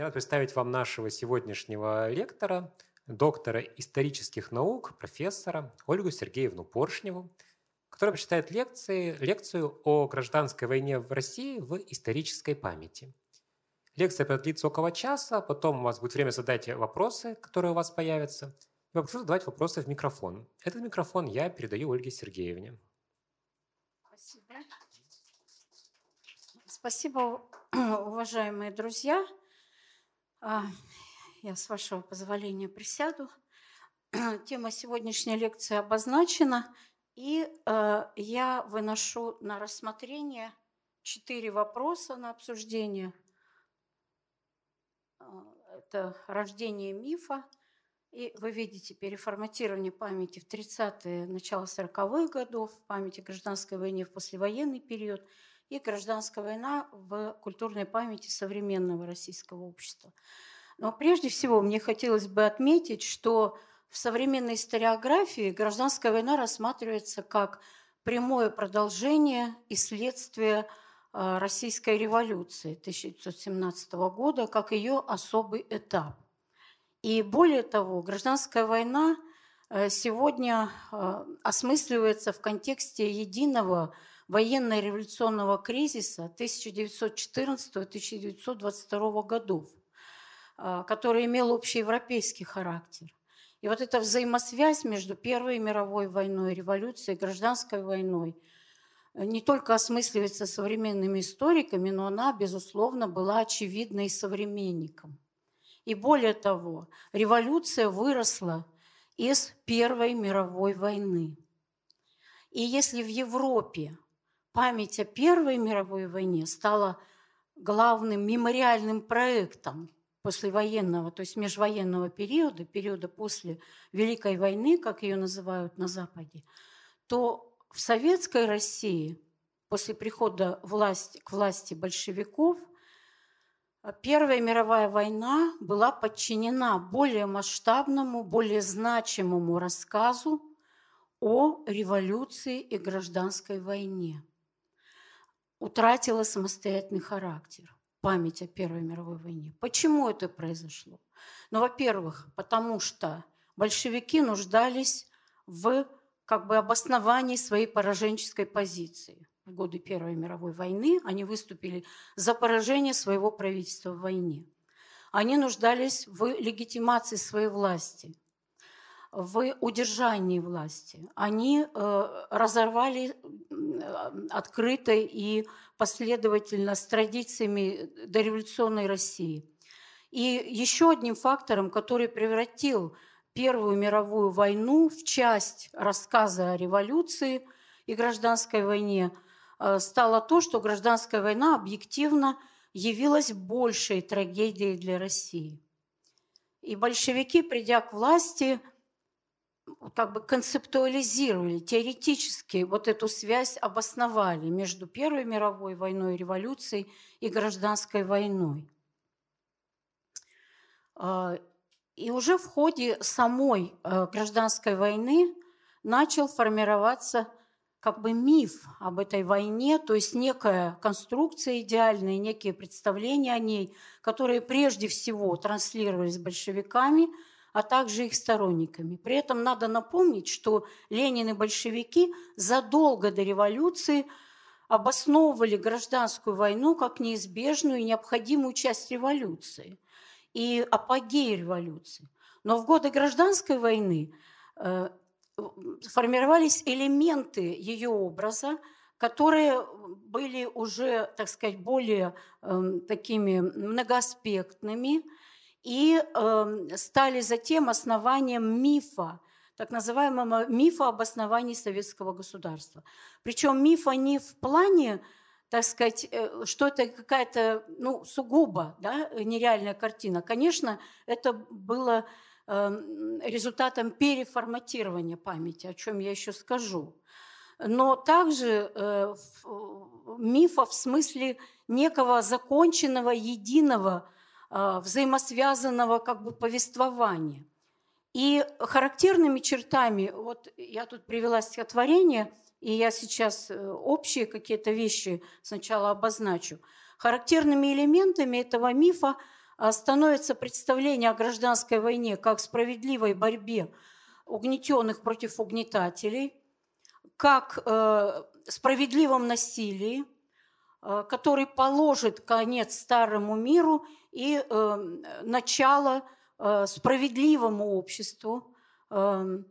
Я рад представить вам нашего сегодняшнего лектора, доктора исторических наук, профессора Ольгу Сергеевну Поршневу, которая прочитает лекции, лекцию о гражданской войне в России в исторической памяти. Лекция продлится около часа, потом у вас будет время задать вопросы, которые у вас появятся. И попрошу задавать вопросы в микрофон. Этот микрофон я передаю Ольге Сергеевне. Спасибо. Спасибо, уважаемые друзья. А, я, с вашего позволения, присяду. Тема сегодняшней лекции обозначена, и э, я выношу на рассмотрение четыре вопроса на обсуждение. А, это рождение мифа, и вы видите переформатирование памяти в 30-е, начало 40-х годов, памяти гражданской войны в послевоенный период – и гражданская война в культурной памяти современного российского общества. Но прежде всего мне хотелось бы отметить, что в современной историографии гражданская война рассматривается как прямое продолжение и следствие а, Российской революции 1917 года, как ее особый этап. И более того, гражданская война э, сегодня а, осмысливается в контексте единого военно-революционного кризиса 1914-1922 годов, а, который имел общеевропейский характер. И вот эта взаимосвязь между Первой мировой войной, революцией, гражданской войной э, не только осмысливается современными историками, но она, безусловно, была очевидна и современникам. И более того, революция выросла из Первой мировой войны. И если в Европе память о Первой мировой войне стала главным мемориальным проектом послевоенного, то есть межвоенного периода, периода после Великой войны, как ее называют на Западе, то в Советской России после прихода власти, к власти большевиков Первая мировая война была подчинена более масштабному, более значимому рассказу о революции и гражданской войне утратила самостоятельный характер, память о Первой мировой войне. Почему это произошло? Ну, во-первых, потому что большевики нуждались в как бы обосновании своей пораженческой позиции. В годы Первой мировой войны они выступили за поражение своего правительства в войне. Они нуждались в легитимации своей власти – в удержании власти. Они э, разорвали открыто и последовательно с традициями дореволюционной России. И еще одним фактором, который превратил Первую мировую войну в часть рассказа о революции и гражданской войне, э, стало то, что гражданская война объективно явилась большей трагедией для России. И большевики, придя к власти, как бы концептуализировали, теоретически вот эту связь обосновали между Первой мировой войной, революцией и гражданской войной. А, и уже в ходе самой э, гражданской войны начал формироваться как бы миф об этой войне, то есть некая конструкция идеальная, некие представления о ней, которые прежде всего транслировались большевиками – а также их сторонниками. При этом надо напомнить, что Ленин и большевики задолго до революции обосновывали гражданскую войну как неизбежную и необходимую часть революции и апогей революции. Но в годы гражданской войны э, формировались элементы ее образа, которые были уже, так сказать, более э, такими многоаспектными, и э, стали затем основанием мифа, так называемого мифа об основании советского государства. Причем мифа не в плане, так сказать, э, что это какая-то ну, сугубо да, нереальная картина. Конечно, это было э, результатом переформатирования памяти, о чем я еще скажу. Но также э, мифа в смысле некого законченного, единого взаимосвязанного как бы повествования. И характерными чертами, вот я тут привела стихотворение, и я сейчас э, общие какие-то вещи сначала обозначу. Характерными элементами этого мифа становится представление о гражданской войне как справедливой борьбе угнетенных против угнетателей, как э, справедливом насилии, который положит конец старому миру и э, начало э, справедливому обществу. Э,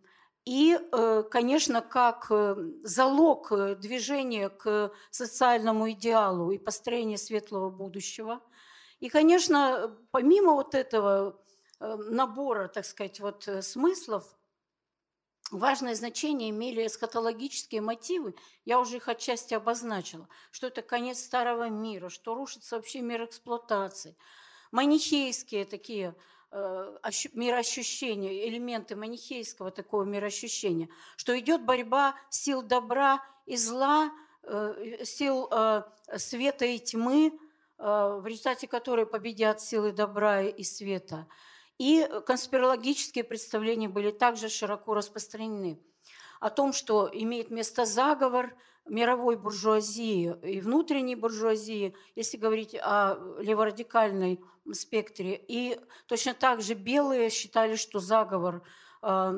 и, э, конечно, как э, залог э, движения к социальному идеалу и построения светлого будущего. И, конечно, помимо вот этого набора, так сказать, вот смыслов, важное значение имели эсхатологические мотивы. Я уже их отчасти обозначила, что это конец старого мира, что рушится вообще мир эксплуатации. Манихейские такие Э, мироощущения, элементы манихейского такого мироощущения, что идет борьба сил добра и зла, э, сил э, света и тьмы, в результате которой победят силы добра и света. И конспирологические представления были также широко распространены о том, что имеет место заговор мировой буржуазии и внутренней буржуазии, если говорить о леворадикальной спектре. И точно так же белые считали, что заговор э,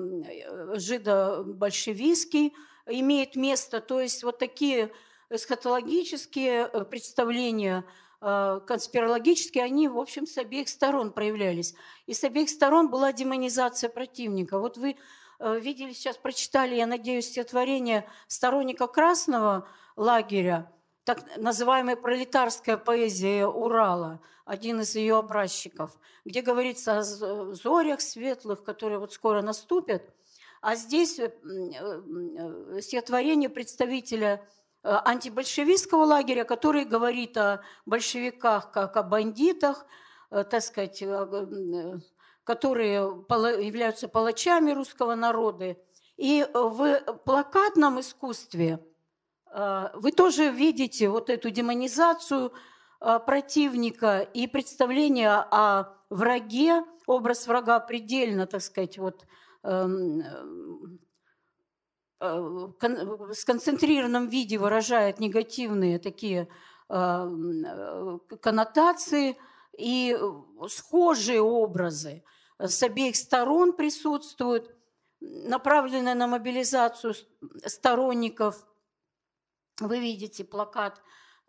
жидо-большевистский имеет место. То есть вот такие эсхатологические э, представления, э, конспирологические, они, в общем, с обеих сторон проявлялись. И с обеих сторон была демонизация противника. Вот вы видели сейчас, прочитали, я надеюсь, стихотворение сторонника Красного лагеря, так называемая пролетарская поэзия Урала – один из ее образчиков, где говорится о зорях светлых, которые вот скоро наступят. А здесь э, э, стихотворение представителя э, антибольшевистского лагеря, который говорит о большевиках как о бандитах, так сказать, которые являются палачами русского народа. И в плакатном искусстве вы тоже видите вот эту демонизацию Э, противника и представление о враге, образ врага предельно, так сказать, вот эм, э, в сконцентрированном виде выражает негативные такие э, коннотации и схожие образы с обеих сторон присутствуют, направленные на мобилизацию сторонников. Вы видите плакат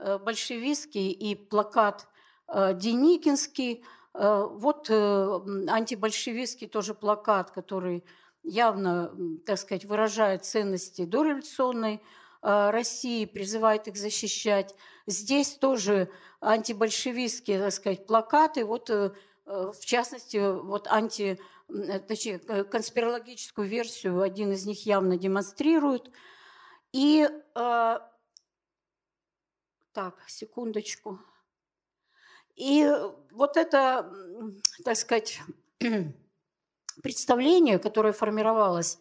Э, большевистский и плакат э, Деникинский. Э, вот антибольшевистский тоже плакат, который явно, так сказать, выражает ценности дореволюционной России, призывает их защищать. Здесь тоже антибольшевистские, так сказать, плакаты. Вот, в частности, вот анти, точнее, конспирологическую версию один из них явно демонстрирует. И так, секундочку. И вот это, так сказать, представление, которое формировалось,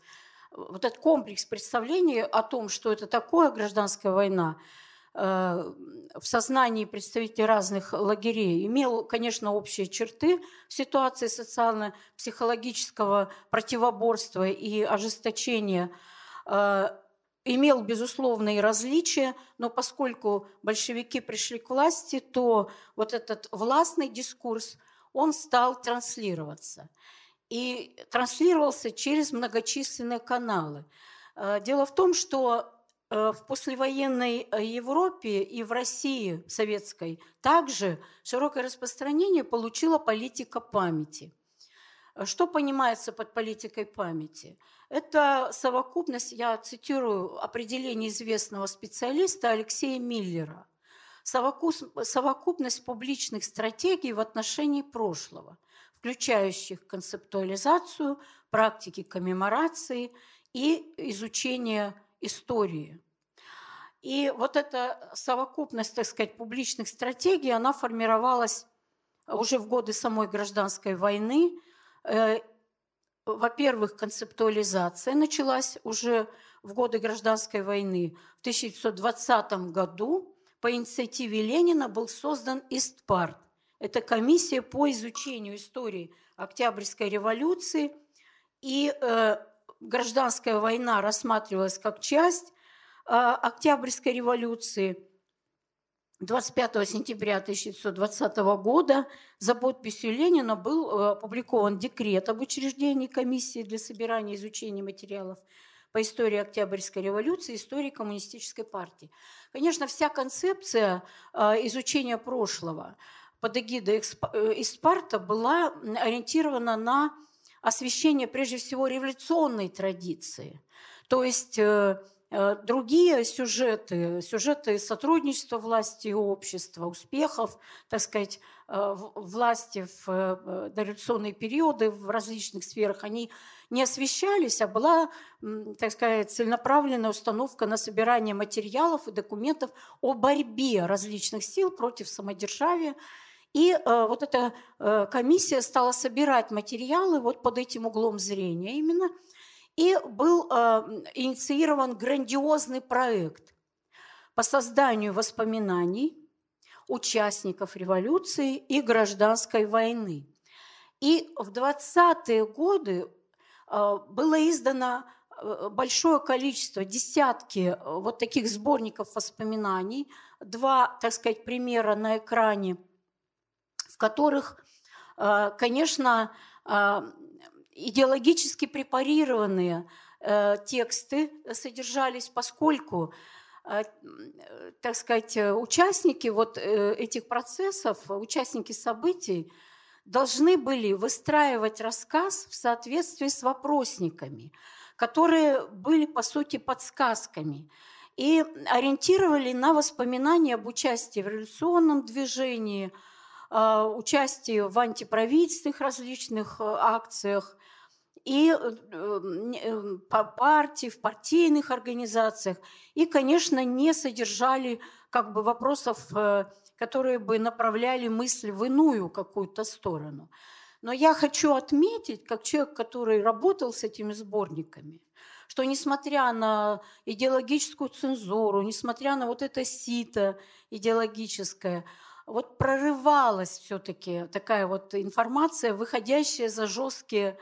вот этот комплекс представлений о том, что это такое гражданская война, э, в сознании представителей разных лагерей имел, конечно, общие черты ситуации социально-психологического противоборства и ожесточения э, имел безусловные различия, но поскольку большевики пришли к власти, то вот этот властный дискурс, он стал транслироваться. И транслировался через многочисленные каналы. Э, дело в том, что э, в послевоенной э, Европе и в России советской также широкое распространение получила политика памяти – что понимается под политикой памяти? Это совокупность, я цитирую определение известного специалиста Алексея Миллера, совокупность публичных стратегий в отношении прошлого, включающих концептуализацию, практики коммеморации и изучение истории. И вот эта совокупность, так сказать, публичных стратегий, она формировалась уже в годы самой гражданской войны – Э, во-первых, концептуализация началась уже в годы гражданской войны. В 1920 году по инициативе Ленина был создан ИСТПАРТ. Это комиссия по изучению истории Октябрьской революции. И э, гражданская война рассматривалась как часть э, Октябрьской революции. 25 сентября 1920 года за подписью Ленина был э, опубликован декрет об учреждении комиссии для собирания и изучения материалов по истории Октябрьской революции, истории коммунистической партии. Конечно, вся концепция э, изучения прошлого под эгидой Испарта была ориентирована на освещение прежде всего революционной традиции. То есть Э, другие сюжеты, сюжеты сотрудничества власти и общества, успехов, так сказать, э, власти в э, дореволюционные периоды в различных сферах, они не освещались, а была, так сказать, целенаправленная установка на собирание материалов и документов о борьбе различных сил против самодержавия. И вот эта комиссия стала собирать материалы вот под этим углом зрения именно – и был э, инициирован грандиозный проект по созданию воспоминаний участников революции и гражданской войны. И в 20-е годы э, было издано э, большое количество, десятки вот таких сборников воспоминаний, два, так сказать, примера на экране, которых, конечно, идеологически препарированные э, тексты содержались, поскольку э, так сказать, участники вот э, этих процессов, участники событий должны были выстраивать рассказ в соответствии с вопросниками, которые были, по сути, подсказками и ориентировали на воспоминания об участии в революционном движении, участии в антиправительственных различных акциях, и э, э, по партии, в партийных организациях, и, конечно, не содержали как бы вопросов, э, которые бы направляли мысль в иную какую-то сторону. Но я хочу отметить, как человек, который работал с этими сборниками, что несмотря на идеологическую цензуру, несмотря на вот это сито идеологическое, вот прорывалась все-таки такая вот информация, выходящая за жесткие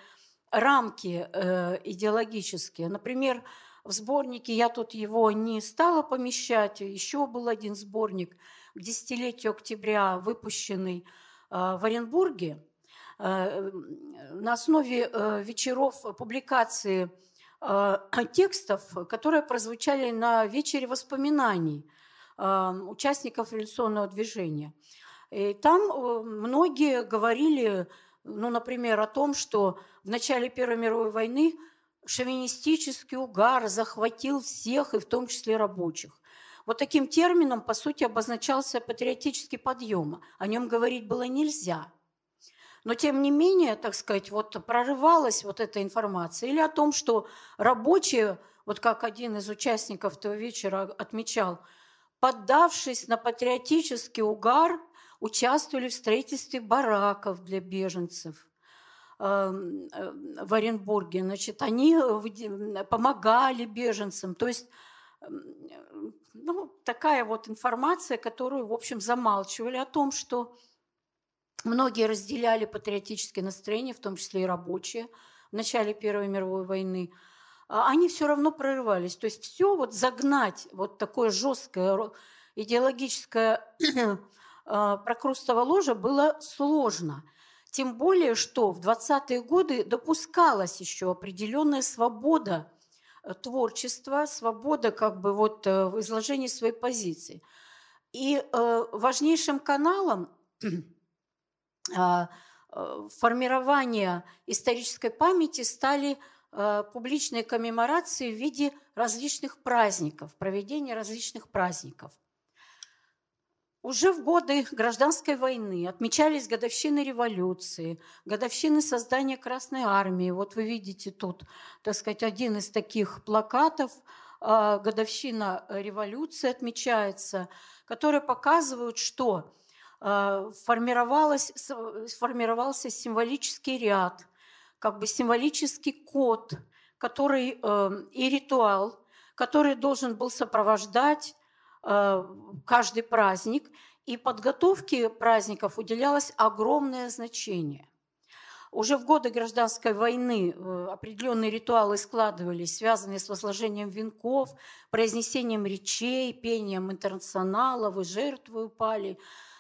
рамки э, идеологические. Например, в сборнике я тут его не стала помещать. Еще был один сборник к десятилетию октября, выпущенный э, в Оренбурге э, на основе э, вечеров публикации э, текстов, которые прозвучали на вечере воспоминаний участников революционного движения. И там э, многие говорили ну, например, о том, что в начале Первой мировой войны шовинистический угар захватил всех, и в том числе рабочих. Вот таким термином, по сути, обозначался патриотический подъем. О нем говорить было нельзя. Но, тем не менее, так сказать, вот прорывалась вот эта информация. Или о том, что рабочие, вот как один из участников этого вечера отмечал, поддавшись на патриотический угар, участвовали в строительстве бараков для беженцев эм, э, в Оренбурге. Значит, они э, помогали беженцам. То есть эм, ну, такая вот информация, которую, в общем, замалчивали о том, что многие разделяли патриотические настроения, в том числе и рабочие, в начале Первой мировой войны, они все равно прорывались. То есть все вот загнать, вот такое жесткое идеологическое а, прокрустово ложа было сложно. Тем более, что в 20-е годы допускалась еще определенная свобода э, творчества, свобода как бы вот э, в изложении своей позиции. И э, важнейшим каналом а, формирования исторической памяти стали публичные коммеморации в виде различных праздников, проведения различных праздников – уже в годы гражданской войны отмечались годовщины революции, годовщины создания Красной Армии. Вот вы видите тут, так сказать, один из таких плакатов, а, годовщина революции отмечается, которые показывают, что формировалось, сформировался символический ряд, как бы символический код, который э, и ритуал, который должен был сопровождать Э, каждый праздник, и подготовке праздников уделялось огромное значение. уже в годы гражданской войны э, определенные ритуалы складывались, связанные с возложением венков, произнесением речей, пением интернационала, вы жертвы упали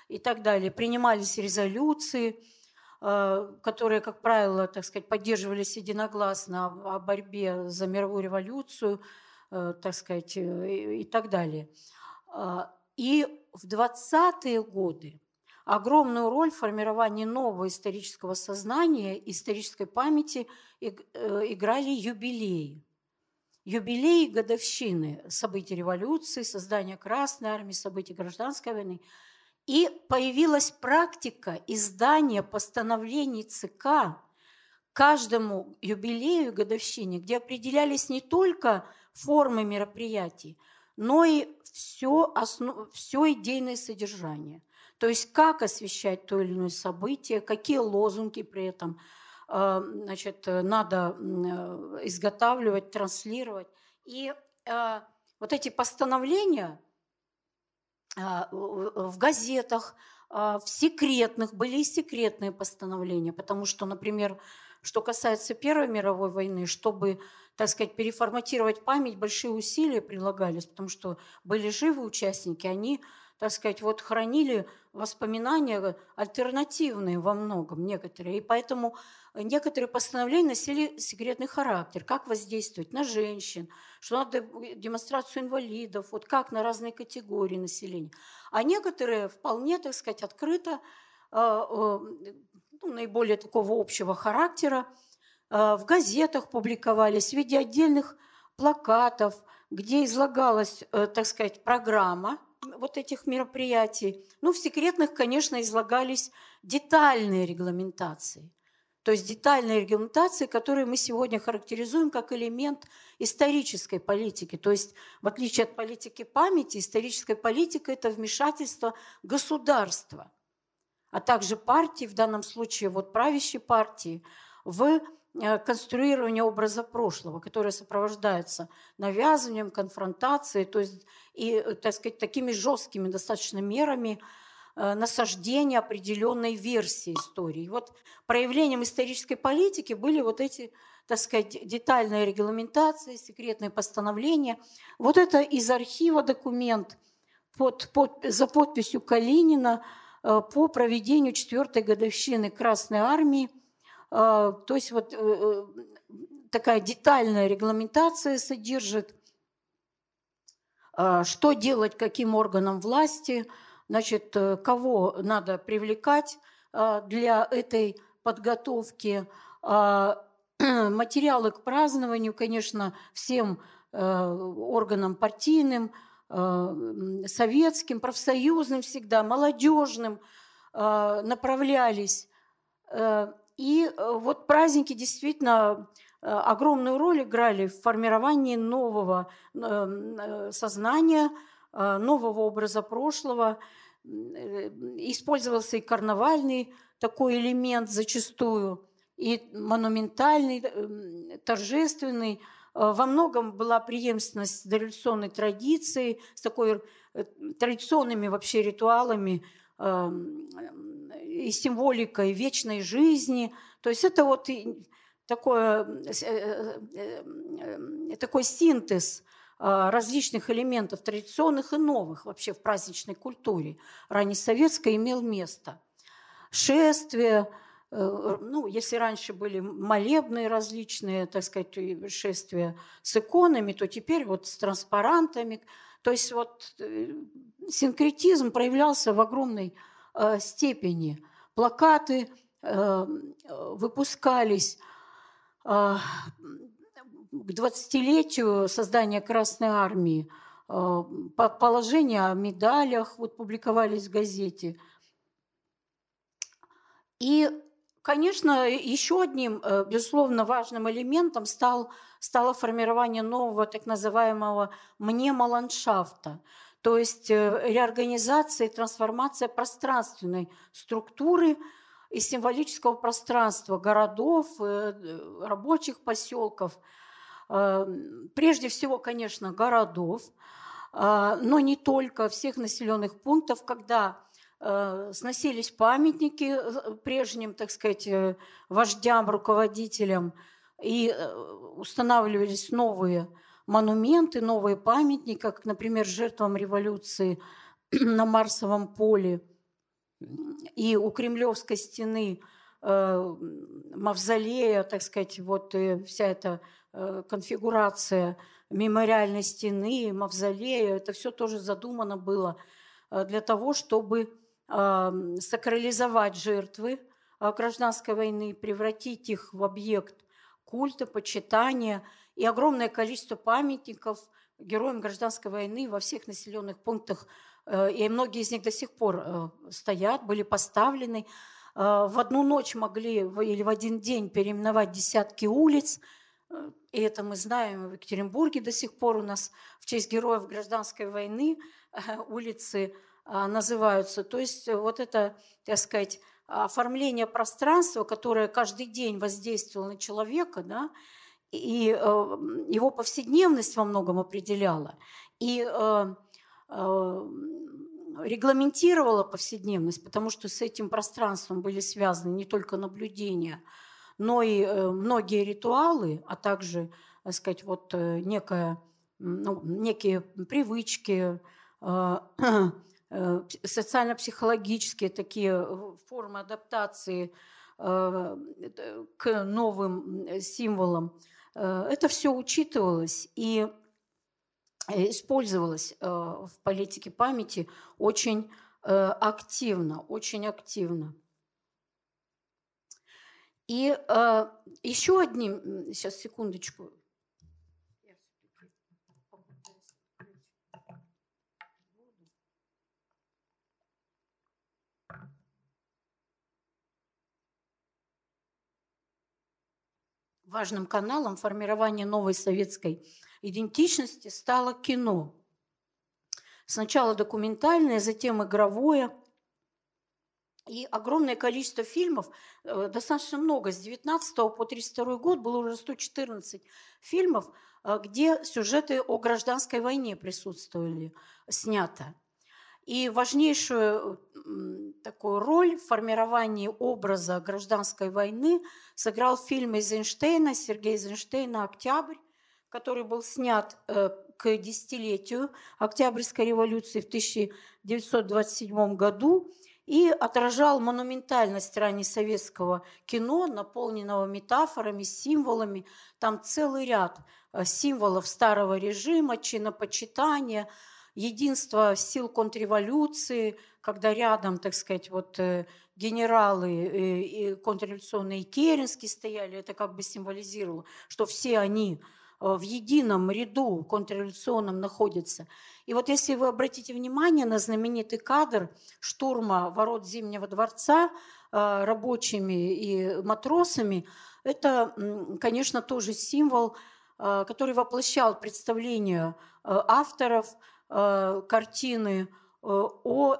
и так далее. Принимались резолюции, которые, как правило, так сказать, поддерживались единогласно о борьбе за мировую революцию, э, так сказать, и так далее. И в 20-е годы огромную роль в формировании нового исторического сознания, исторической памяти э, играли юбилеи. Юбилеи годовщины событий революции, создания Красной Армии, событий гражданской войны. И появилась практика издания постановлений ЦК каждому юбилею годовщине, где определялись не только формы мероприятий, но и все, основ... все идейное содержание. То есть как освещать то или иное событие, какие лозунги при этом э, значит, надо э, изготавливать, транслировать. И э, вот эти постановления в газетах, в секретных, были и секретные постановления, потому что, например, что касается Первой мировой войны, чтобы, так сказать, переформатировать память, большие усилия прилагались, потому что были живы участники, они так сказать, вот хранили воспоминания альтернативные во многом некоторые. И поэтому некоторые постановления носили секретный характер. Как воздействовать на женщин, что надо демонстрацию инвалидов, вот как на разные категории населения. А некоторые вполне, так сказать, открыто, э, э, ну, наиболее такого общего характера, э, в газетах публиковались в виде отдельных плакатов, где излагалась, так сказать, программа – вот этих мероприятий. Ну, в секретных, конечно, излагались детальные регламентации. То есть детальные регламентации, которые мы сегодня характеризуем как элемент исторической политики. То есть, в отличие от политики памяти, историческая политика – это вмешательство государства, а также партии, в данном случае вот правящей партии, в Э, конструирования образа прошлого, которое сопровождается навязыванием, конфронтацией, то есть и, э, так сказать, такими жесткими достаточно мерами э, насаждения определенной версии истории. Вот проявлением исторической политики были вот эти, так сказать, детальные регламентации, секретные постановления. Вот это из архива документ под, под, за подписью Калинина по проведению четвертой годовщины Красной Армии – то есть вот э, э, такая детальная регламентация содержит, а, что делать каким органам власти, значит, э, кого надо привлекать а, для этой подготовки. Материалы к празднованию, конечно, всем органам партийным, советским, профсоюзным всегда, молодежным направлялись. И э, вот праздники действительно э, огромную роль играли в формировании нового э, сознания, нового образа прошлого. Использовался и карнавальный такой элемент зачастую, и монументальный, торжественный. Во многом была преемственность с дореволюционной традицией, с такой традиционными вообще ритуалами эм, и символикой вечной жизни. То есть это вот такое, э, э, э, такой синтез различных элементов традиционных и новых вообще в праздничной культуре раннесоветской имел место. Шествия, ну, если раньше были молебные различные, так сказать, шествия с иконами, то теперь вот с транспарантами. То есть вот синкретизм проявлялся в огромной степени плакаты э, выпускались э, к 20-летию создания Красной Армии. Э, положения о медалях вот публиковались в газете. И, конечно, еще одним, безусловно, важным элементом стал, стало формирование нового так называемого мнемоландшафта – то есть э, реорганизация и трансформация пространственной структуры и символического пространства городов, э, рабочих поселков, э, прежде всего, конечно, городов, но не только всех населенных пунктов, когда сносились памятники прежним, так сказать, вождям, руководителям, и устанавливались новые монументы, новые памятники, как, например, жертвам революции на Марсовом поле. И у Кремлевской стены э, мавзолея, так сказать, вот э, вся эта э, конфигурация мемориальной стены, мавзолея, это все тоже задумано было э, для того, чтобы э, сакрализовать жертвы э, гражданской войны, превратить их в объект культа, почитания – и огромное количество памятников героям гражданской войны во всех населенных пунктах, э, и многие из них до сих пор э, стоят, были поставлены. Э, в одну ночь могли или в один день переименовать десятки улиц, и это мы знаем в Екатеринбурге до сих пор у нас в честь героев гражданской войны улицы называются. То есть вот это, так сказать, оформление пространства, которое каждый день воздействовало на человека, да, и э, его повседневность во многом определяла, и э, э, регламентировала повседневность, потому что с этим пространством были связаны не только наблюдения, но и многие ритуалы, а также, так сказать, вот некая, ну, некие привычки, социально-психологические такие формы адаптации к новым символам. Э, это все учитывалось и э, использовалось э, в политике памяти очень активно, очень активно. И еще одним, сейчас секундочку, важным каналом формирования новой советской идентичности стало кино. Сначала документальное, затем игровое. И огромное количество фильмов, э, достаточно много, с 19 по 32 год было уже 114 фильмов, э, где сюжеты о гражданской войне присутствовали, снято. И важнейшую такую роль в формировании образа гражданской войны сыграл фильм Эйзенштейна, Сергея Эйзенштейна «Октябрь», который был снят э, к десятилетию Октябрьской революции в 1927 году и отражал монументальность раннесоветского кино, наполненного метафорами, символами. Там целый ряд э, символов старого режима, чинопочитания – единство сил контрреволюции, когда рядом, так сказать, вот э, генералы э, контрреволюционные Керенский стояли, это как бы символизировало, что все они э, в едином ряду контрреволюционном находятся. И вот если вы обратите внимание на знаменитый кадр штурма ворот Зимнего дворца рабочими и матросами, это, конечно, тоже символ, который воплощал представление авторов – картины э, о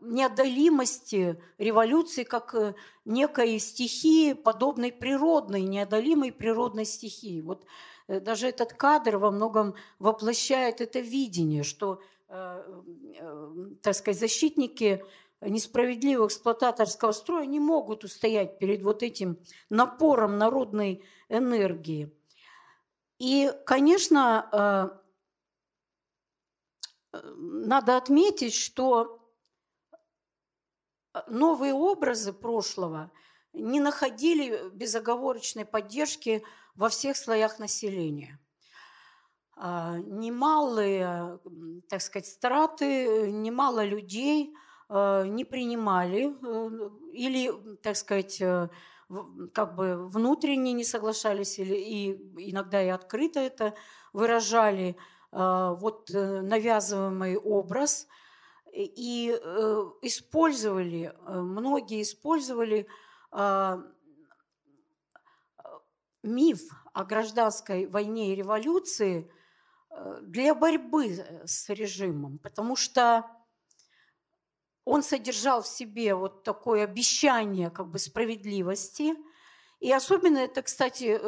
неодолимости революции как э, некой стихии, подобной природной, неодолимой природной стихии. Вот даже этот кадр во многом воплощает это видение, что, так сказать, защитники несправедливого эксплуататорского строя не могут устоять перед вот этим напором народной энергии. И, конечно, надо отметить, что э, новые образы прошлого не находили безоговорочной поддержки во всех слоях населения. А, немалые, так сказать, страты, немало людей э, не принимали э, или, так сказать, как бы внутренне не соглашались, или и иногда и открыто это выражали – вот э, навязываемый образ и э, использовали, э, многие использовали а, миф о гражданской войне и революции для борьбы с режимом, потому что он содержал в себе вот такое обещание как бы справедливости, и особенно это, кстати,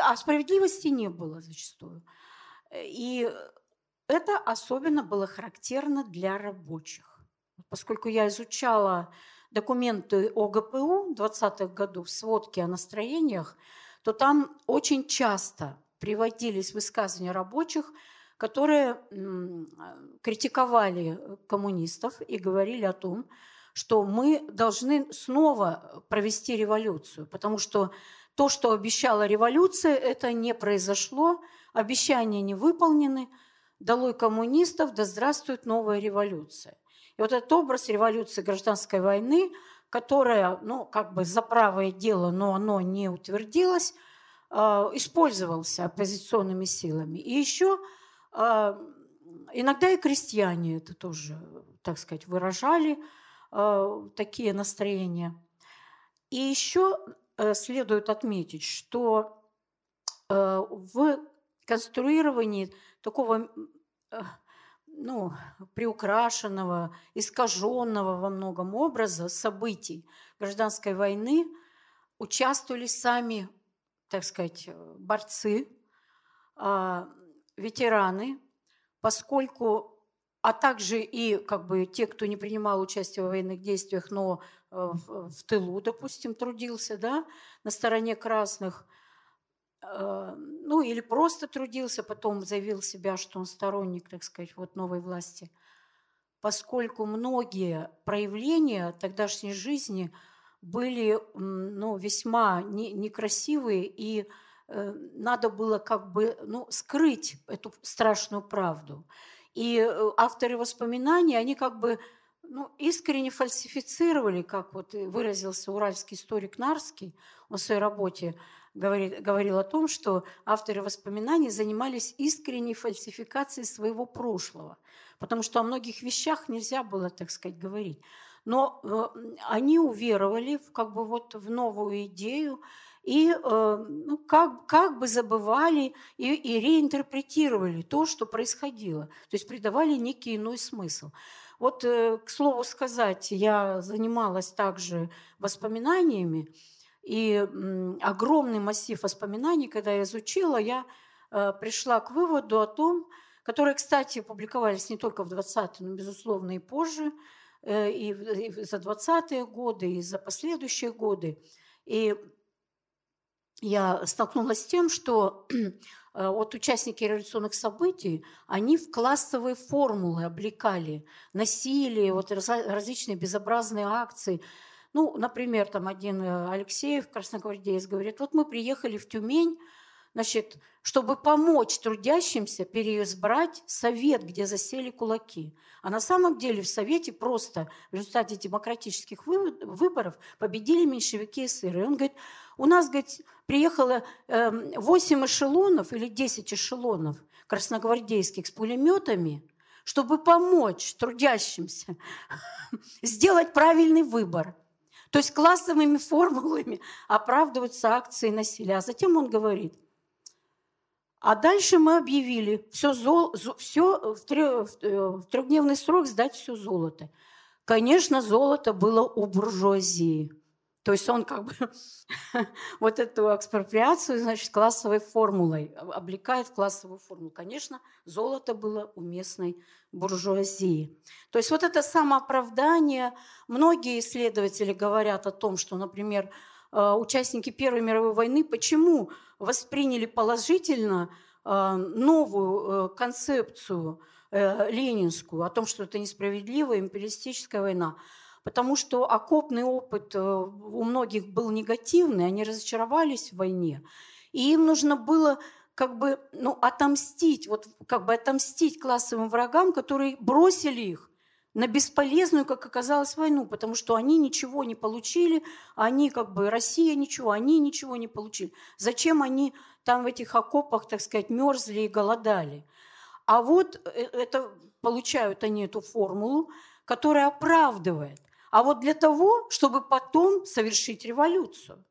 а справедливости не было зачастую. И это особенно было характерно для рабочих. поскольку я изучала документы о ГПУ 20-х годов, сводки о настроениях, то там очень часто приводились высказывания рабочих, которые критиковали коммунистов и говорили о том, что мы должны снова провести революцию, потому что то, что обещала революция, это не произошло, обещания не выполнены, долой коммунистов, да здравствует новая революция. И вот этот образ революции гражданской войны, которая, ну, как бы за правое дело, но оно не утвердилось, а, использовался оппозиционными силами. И еще а, иногда и крестьяне это тоже, так сказать, выражали а, такие настроения. И еще э, следует отметить, что э, в конструировании такого э, ну, приукрашенного, искаженного во многом образа событий гражданской войны участвовали сами, так сказать, борцы, а, ветераны, поскольку а также и как бы те, кто не принимал участие в военных действиях, но э, в, в тылу, допустим, трудился, да, на стороне красных, э, ну или просто трудился, потом заявил себя, что он сторонник, так сказать, вот новой власти, поскольку многие проявления тогдашней жизни были ну, весьма не, некрасивые, и э, надо было как бы ну, скрыть эту страшную правду. И э, авторы воспоминаний, они как бы ну, искренне фальсифицировали, как вот выразился уральский историк Нарский, в своей работе говорит, говорил о том, что авторы воспоминаний занимались искренней фальсификацией своего прошлого, потому что о многих вещах нельзя было, так сказать, говорить. Но э, они уверовали в, как бы вот в новую идею, и э, ну, как, как бы забывали и, и реинтерпретировали то, что происходило, то есть придавали некий иной смысл. Вот, э, к слову сказать, я занималась также воспоминаниями, и огромный массив воспоминаний, когда я изучила, я э, пришла к выводу о том, которые, кстати, публиковались не только в 20-е, но, безусловно, и позже, и за 20-е годы, и за последующие годы. И я столкнулась с тем, что э, вот участники революционных событий, они в классовые формулы облекали насилие, вот различные безобразные акции. Ну, например, там один э, Алексеев, красногвардеец, говорит, вот мы приехали в Тюмень, значит, чтобы помочь трудящимся переизбрать совет, где засели кулаки. А на самом деле в совете просто в результате демократических выборов победили меньшевики и эсеры. И он говорит, у нас, говорит, приехало 8 эм, эшелонов или 10 эшелонов красногвардейских с пулеметами, чтобы помочь трудящимся сделать правильный выбор. То есть классовыми формулами оправдываются акции насилия. А затем он говорит, а дальше мы объявили все, зол, все в, трех, в трехдневный срок сдать все золото. Конечно, золото было у буржуазии – то есть он как бы вот эту экспроприацию, значит, классовой формулой, облекает классовую формулу. Конечно, золото было у местной буржуазии. То есть вот это самооправдание, многие исследователи говорят о том, что, например, э, участники Первой мировой войны почему восприняли положительно э, новую э, концепцию ленинскую о том, что это несправедливая империалистическая война – потому что окопный опыт э, у многих был негативный, они разочаровались в войне, и им нужно было как бы ну, отомстить, вот как бы отомстить классовым врагам, которые бросили их на бесполезную, как оказалось, войну, потому что они ничего не получили, они как бы, Россия ничего, они ничего не получили. Зачем они там в этих окопах, так сказать, мерзли и голодали? А вот э, это получают они эту формулу, которая оправдывает а вот для того, чтобы потом совершить революцию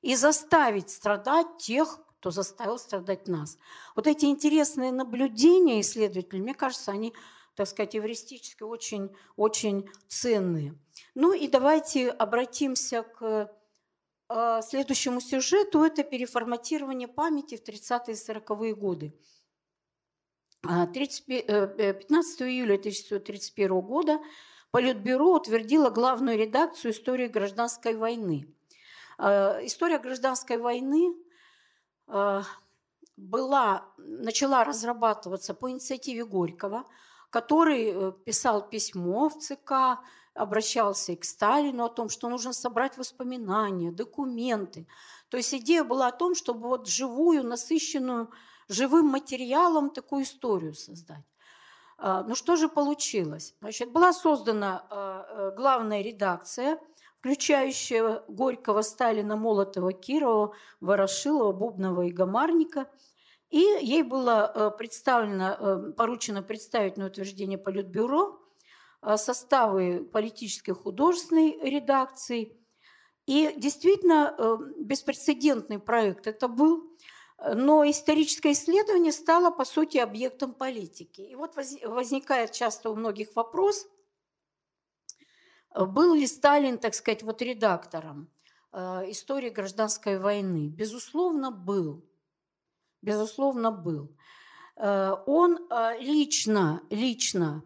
и заставить страдать тех, кто заставил страдать нас. Вот эти интересные наблюдения исследователей, мне кажется, они, так сказать, эвристически очень, очень ценные. Ну и давайте обратимся к э, следующему сюжету. Это переформатирование памяти в 30-е и 40-е годы. 30, 15 июля 1931 года Политбюро утвердило главную редакцию истории гражданской войны. Э, история гражданской войны э, была, начала разрабатываться по инициативе Горького, который э, писал письмо в ЦК, обращался и к Сталину о том, что нужно собрать воспоминания, документы. То есть идея была о том, чтобы вот живую, насыщенную живым материалом такую историю создать. А, ну что же получилось? Значит, была создана а, э, главная редакция, включающая Горького, Сталина, Молотова, Кирова, Ворошилова, Бубнова и Гамарника. И ей было э, представлено, э, поручено представить на утверждение Политбюро составы политической художественной редакции. И действительно беспрецедентный проект это был – но историческое исследование стало, по сути, объектом политики. И вот возникает часто у многих вопрос, был ли Сталин, так сказать, вот редактором э, истории гражданской войны? Безусловно, был. Безусловно, был. Э, он э, лично, лично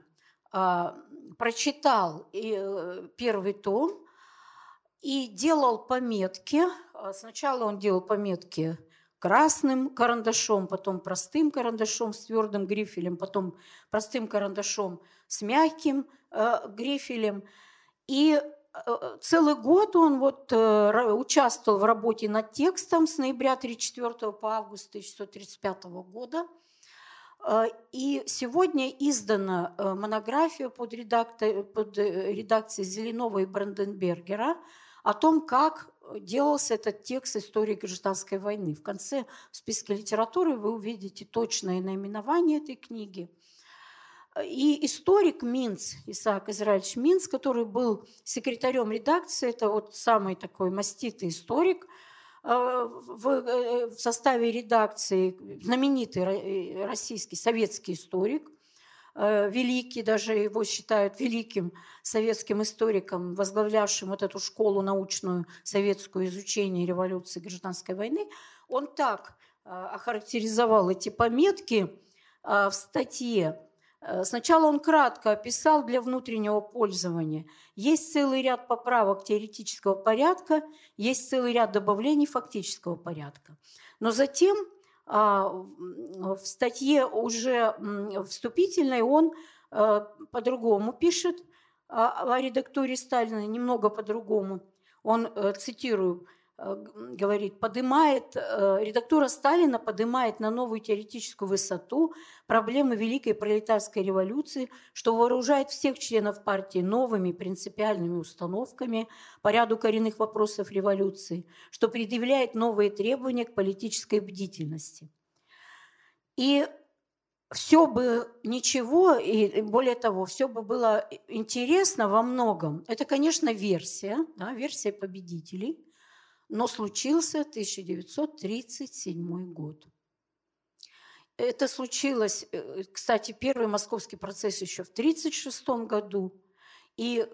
прочитал первый том и делал пометки. Сначала он делал пометки красным карандашом, потом простым карандашом с твердым грифелем, потом простым карандашом с мягким э, грифелем. И э, целый год он вот э, участвовал в работе над текстом с ноября 1934 по август 1935 года. Э, и сегодня издана монография под, редактор, под редакцией Зеленова и Бранденбергера о том, как делался этот текст истории гражданской войны. В конце в списке литературы вы увидите точное наименование этой книги. И историк Минц, Исаак Израильевич Минц, который был секретарем редакции, это вот самый такой маститый историк э, в, э, в составе редакции, знаменитый э, российский советский историк – Э, великий, даже его считают великим советским историком, возглавлявшим вот эту школу научную советскую изучения революции гражданской войны, он так э, охарактеризовал эти пометки э, в статье. Сначала он кратко описал для внутреннего пользования. Есть целый ряд поправок теоретического порядка, есть целый ряд добавлений фактического порядка. Но затем в статье уже вступительной он э, по-другому пишет о редактуре Сталина, немного по-другому. Он, э, цитирую, говорит, поднимает, э, редактура Сталина поднимает на новую теоретическую высоту проблемы Великой пролетарской революции, что вооружает всех членов партии новыми принципиальными установками по ряду коренных вопросов революции, что предъявляет новые требования к политической бдительности. И все бы ничего, и более того, все бы было интересно во многом. Это, конечно, версия, да, версия победителей – но случился 1937 год. Это случилось, э, кстати, первый московский процесс еще в 1936 году. И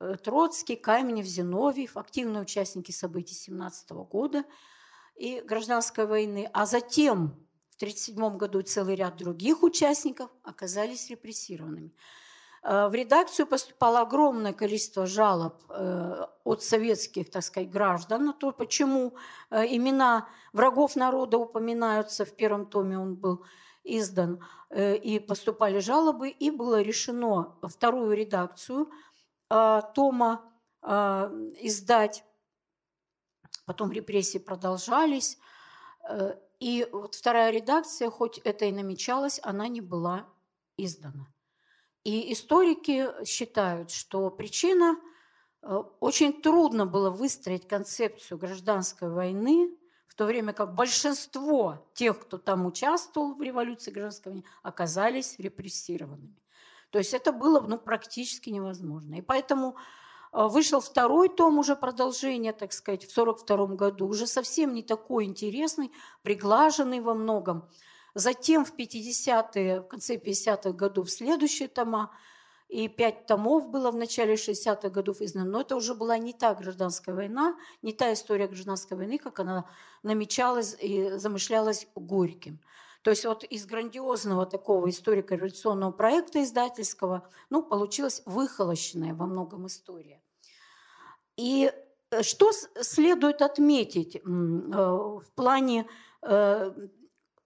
э, Троцкий, Каменев, Зиновьев, активные участники событий 17 года и гражданской войны. А затем в 1937 году целый ряд других участников оказались репрессированными. Э, в редакцию поступало огромное количество жалоб э, от советских, так сказать, граждан на то, почему э, имена врагов народа упоминаются. В первом томе он был издан, и поступали жалобы, и было решено вторую редакцию тома издать. Потом репрессии продолжались. И вот вторая редакция, хоть это и намечалось, она не была издана. И историки считают, что причина э, очень трудно было выстроить концепцию гражданской войны, в то время как большинство тех, кто там участвовал в революции гражданской войны, оказались репрессированными. То есть это было ну, практически невозможно. И поэтому э, вышел второй том уже продолжение, так сказать, в 1942 году, уже совсем не такой интересный, приглаженный во многом. Затем в 50-е, в конце 50-х годов следующие тома, и пять томов было в начале 60-х годов издано. Но это уже была не та гражданская война, не та история гражданской войны, как она намечалась и замышлялась Горьким. То есть вот из грандиозного такого историко-революционного проекта издательского, ну, получилась выхолощенная во многом история. И э, что следует отметить в плане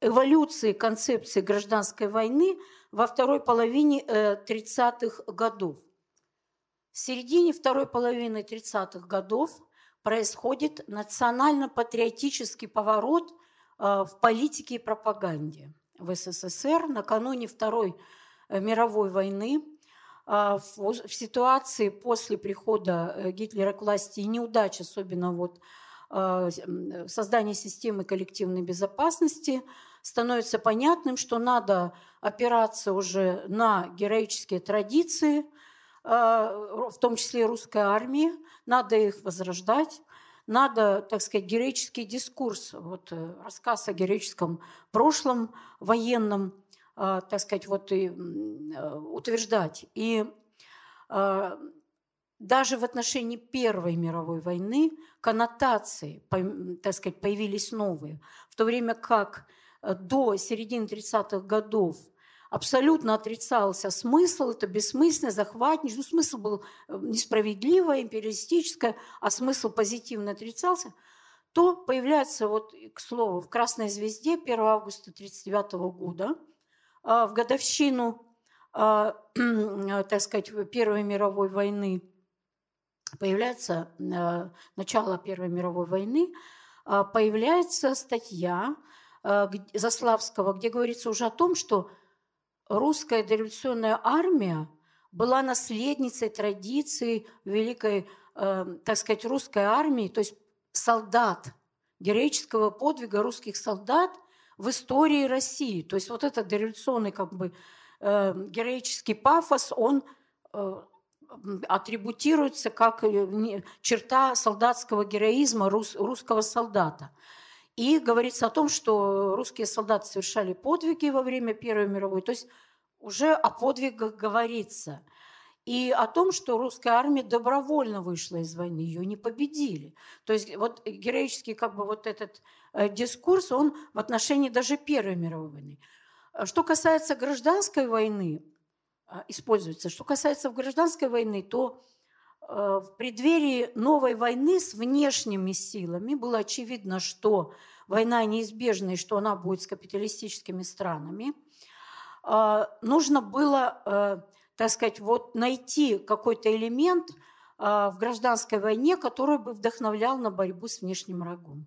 эволюции концепции гражданской войны во второй половине 30-х годов? В середине второй половины 30-х годов происходит национально-патриотический поворот э, в политике и пропаганде в СССР накануне Второй э, мировой войны э, в ситуации после прихода Гитлера к власти и неудач, особенно вот создания системы коллективной безопасности, становится понятным, что надо опираться уже на героические традиции – а, в том числе и русской армии, надо их возрождать, надо, так сказать, героический дискурс, вот э, рассказ о героическом прошлом военном, а, так сказать, вот и э, утверждать. И даже в отношении Первой мировой войны коннотации, так сказать, появились новые, в то время как э, до середины 30-х годов абсолютно отрицался смысл, это бессмысленно, захватничество. Ну, смысл был э, несправедливый, империалистический, а смысл позитивно отрицался, то появляется, вот, к слову, в «Красной звезде» 1 августа 1939 года, а, в годовщину, так сказать, Первой мировой войны, появляется э, начало Первой мировой войны, появляется статья э, Заславского, где говорится уже о том, что русская дореволюционная армия была наследницей традиции великой, э, так сказать, русской армии, то есть солдат, героического подвига русских солдат в истории России. То есть вот этот дореволюционный как бы э, героический пафос, он э, атрибутируется как э, черта солдатского героизма рус, русского солдата. И говорится о том, что русские солдаты совершали подвиги во время Первой мировой. То есть уже о подвигах говорится. И о том, что русская армия добровольно вышла из войны, ее не победили. То есть вот героический как бы вот этот э, дискурс, он в отношении даже Первой мировой войны. Что касается гражданской войны, э, используется. Что касается гражданской войны, то в преддверии новой войны с внешними силами было очевидно, что война неизбежна и что она будет с капиталистическими странами. Э, нужно было, э, так сказать, вот найти какой-то элемент в гражданской войне, который бы вдохновлял на борьбу с внешним врагом.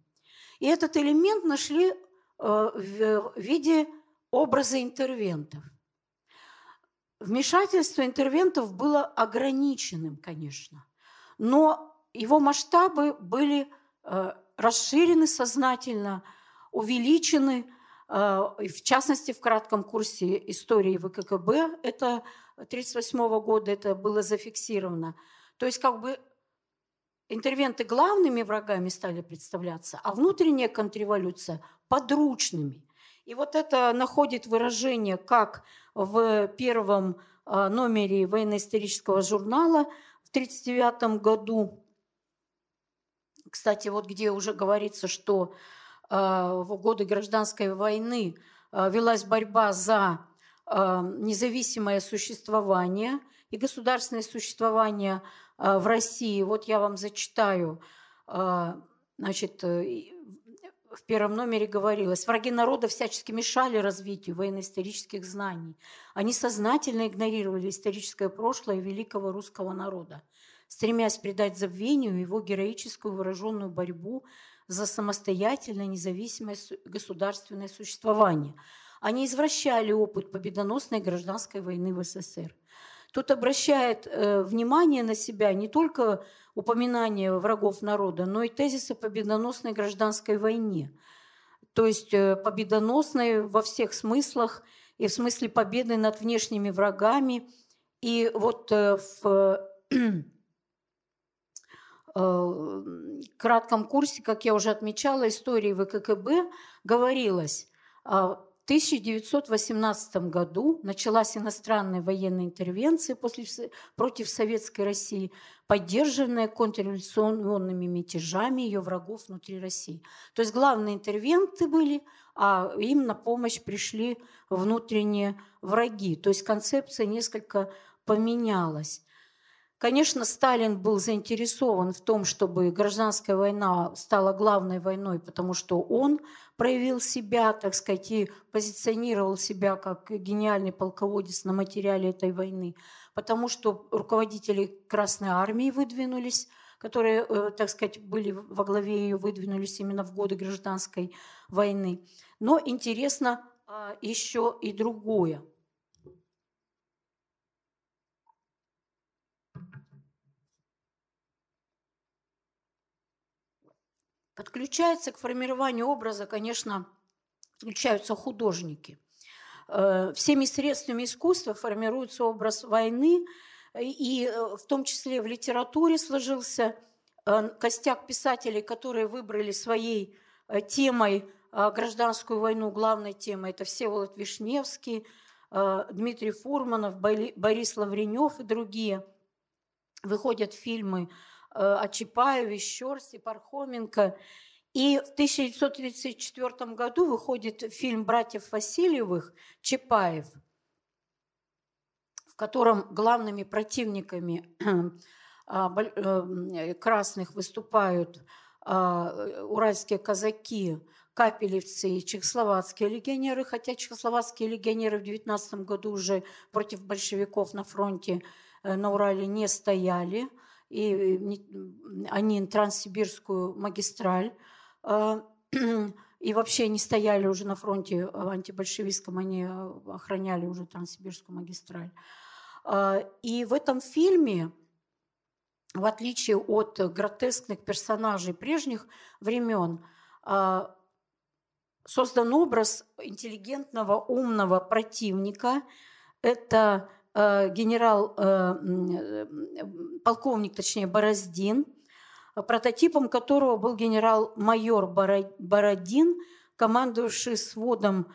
И этот элемент нашли в виде образа интервентов – Вмешательство интервентов было ограниченным, конечно, но его масштабы были э, расширены сознательно, увеличены, э, в частности, в кратком курсе истории ВККБ, это 1938 года это было зафиксировано. То есть как бы интервенты главными врагами стали представляться, а внутренняя контрреволюция – подручными. И вот это находит выражение как в первом а, номере военно-исторического журнала в 1939 году. Кстати, вот где уже говорится, что а, в годы гражданской войны а, велась борьба за независимое существование и государственное существование в России. Вот я вам зачитаю значит, в первом номере говорилось, враги народа всячески мешали развитию военно-исторических знаний. Они сознательно игнорировали историческое прошлое великого русского народа, стремясь придать забвению его героическую выраженную борьбу за самостоятельное независимое государственное существование. Они извращали опыт победоносной гражданской войны в СССР. Тут обращает э, внимание на себя не только упоминание врагов народа, но и тезис о победоносной гражданской войне. То есть э, победоносной во всех смыслах, и в смысле победы над внешними врагами. И вот э, в э, кратком курсе, как я уже отмечала, истории ВККБ говорилось, а, 1918 году началась иностранная военная интервенция после, против Советской России, поддержанная контрреволюционными мятежами ее врагов внутри России. То есть главные интервенты были, а им на помощь пришли внутренние враги. То есть концепция несколько поменялась. Конечно, Сталин был заинтересован в том, чтобы гражданская война стала главной войной, потому что он проявил себя, так сказать, и позиционировал себя как гениальный полководец на материале этой войны, потому что руководители Красной Армии выдвинулись, которые, э, так сказать, были во главе ее, выдвинулись именно в годы гражданской войны. Но интересно а, еще и другое – Подключается к формированию образа, конечно, включаются художники. Э, всеми средствами искусства формируется образ войны, и э, в том числе в литературе сложился э, костяк писателей, которые выбрали своей темой гражданскую войну, главной темой. Это Всеволод Вишневский, Дмитрий Фурманов, Борис Лавренев и другие. Выходят фильмы о Чапаеве, Щерсе, Пархоменко. И в 1934 году выходит фильм братьев Васильевых «Чапаев», в котором главными противниками а, э, красных выступают уральские казаки, капелевцы и чехословацкие легионеры, хотя чехословацкие легионеры в 19 году уже против большевиков на фронте э, на Урале не стояли – и они Транссибирскую магистраль, а, и вообще они стояли уже на фронте антибольшевистском, они охраняли уже Транссибирскую магистраль. А, и в этом фильме, в отличие от гротескных персонажей прежних времен, а, создан образ интеллигентного, умного противника. Это генерал, э, э, полковник, точнее, Бороздин, прототипом которого был генерал-майор Бородин, командующий сводом,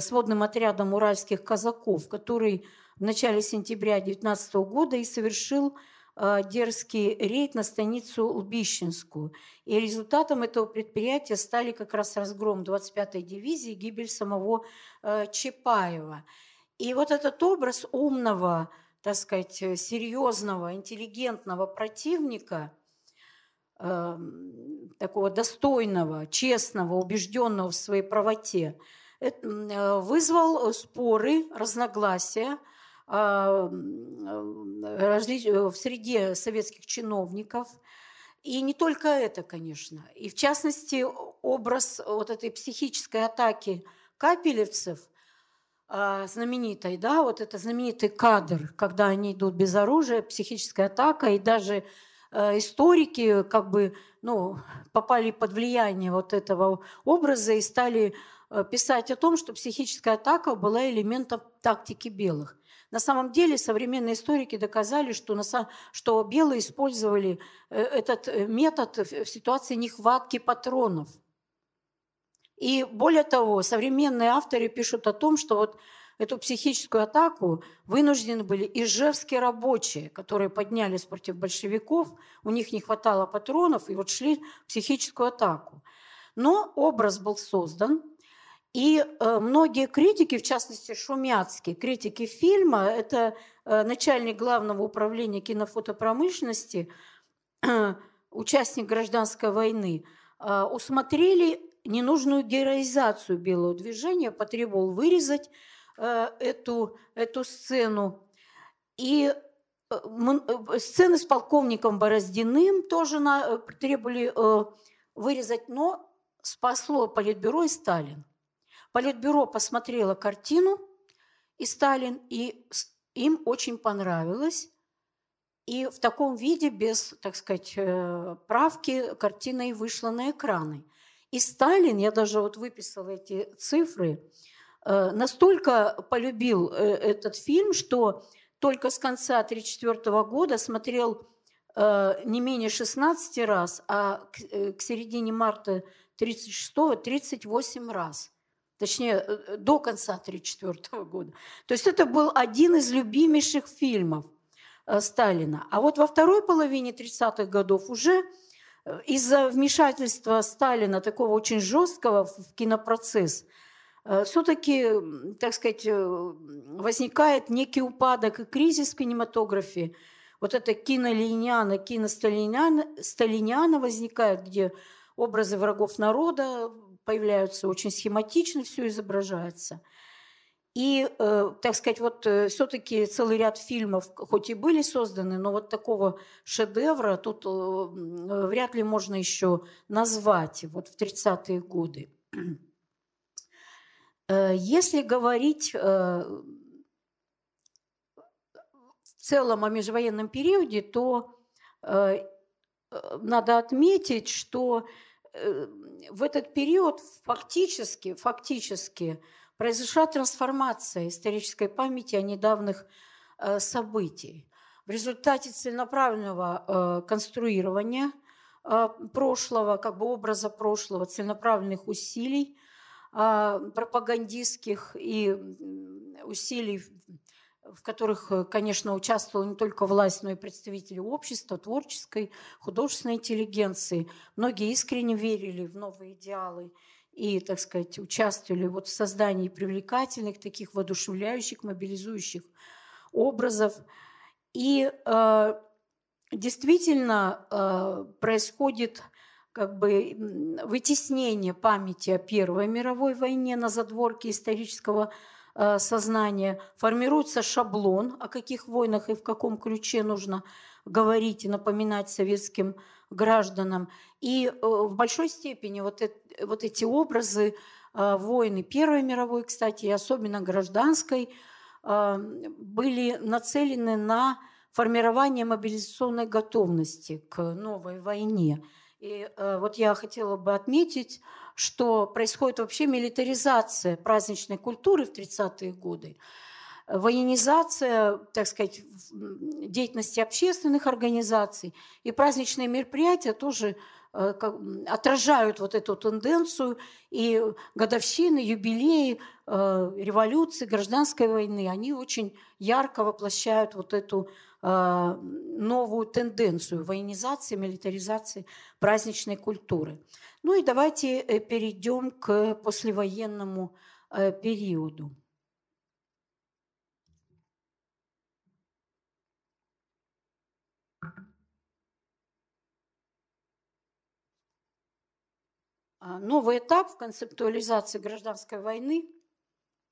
сводным отрядом уральских казаков, который в начале сентября 19 года и совершил дерзкий рейд на станицу Лбищенскую. И результатом этого предприятия стали как раз разгром 25-й дивизии, гибель самого Чапаева. И вот этот образ умного, так сказать, серьезного, интеллигентного противника, э, такого достойного, честного, убежденного в своей правоте, э, вызвал споры, разногласия э, в среде советских чиновников. И не только это, конечно. И в частности, образ вот этой психической атаки капелевцев – а, знаменитой, да, вот это знаменитый кадр, когда они идут без оружия, психическая атака, и даже э, историки как бы ну, попали под влияние вот этого образа и стали э, писать о том, что психическая атака была элементом тактики белых. На самом деле современные историки доказали, что, на, что белые использовали э, этот метод в ситуации нехватки патронов – и более того, современные авторы пишут о том, что вот эту психическую атаку вынуждены были ижевские рабочие, которые поднялись против большевиков, у них не хватало патронов, и вот шли в психическую атаку. Но образ был создан, и э, многие критики, в частности Шумяцкий, критики фильма, это э, начальник главного управления кинофотопромышленности, участник гражданской войны, э, усмотрели ненужную героизацию белого движения, потребовал вырезать э, эту, эту сцену. И э, э, сцены с полковником Бороздиным тоже на, требовали вырезать, но спасло Политбюро и Сталин. Политбюро посмотрело картину и Сталин, и им очень понравилось. И в таком виде, без, так сказать, правки, картина и вышла на экраны. И Сталин, я даже вот выписала эти цифры, э, настолько полюбил э, этот фильм, что только с конца 1934 года смотрел э, не менее 16 раз, а к середине марта 1936 38 раз. точнее, до конца 1934 года. То есть это был один из любимейших фильмов Сталина. А вот во второй половине 30-х годов уже из-за вмешательства Сталина, такого очень жесткого в кинопроцесс, все-таки, так сказать, возникает некий упадок и кризис в кинематографе. Вот это кинолиниана, киносталиниана возникает, где образы врагов народа появляются, очень схематично все изображается. И, э, так сказать, вот э, все-таки целый ряд фильмов, хоть и были созданы, но вот такого шедевра тут э, вряд ли можно еще назвать вот в 30-е годы. Если говорить в целом о межвоенном периоде, то надо отметить, что в этот период фактически, фактически произошла трансформация исторической памяти о недавних э, событий. В результате целенаправленного э, конструирования прошлого, как бы образа прошлого, целенаправленных усилий пропагандистских и усилий в которых, э, конечно, участвовала не только власть, но и представители общества, творческой, художественной интеллигенции. Многие искренне верили в новые идеалы и, так сказать, участвовали вот в создании привлекательных, таких воодушевляющих, мобилизующих образов. И э, действительно э, происходит как бы вытеснение памяти о Первой мировой войне на задворке исторического Э, сознания, формируется шаблон, о каких войнах и в каком ключе нужно говорить и напоминать советским гражданам. И э, в большой степени вот, это, вот эти образы э, войны Первой мировой, кстати, и особенно гражданской, были нацелены на формирование мобилизационной готовности к новой войне. И вот я хотела бы отметить, что происходит вообще милитаризация праздничной культуры в 30-е годы, военизация, так сказать, деятельности общественных организаций и праздничные мероприятия тоже э, отражают вот эту тенденцию, и годовщины, юбилеи э, революции, гражданской войны, они очень ярко воплощают вот эту э, новую тенденцию военизации, милитаризации праздничной культуры. Ну и давайте перейдем к послевоенному периоду. Новый этап в концептуализации гражданской войны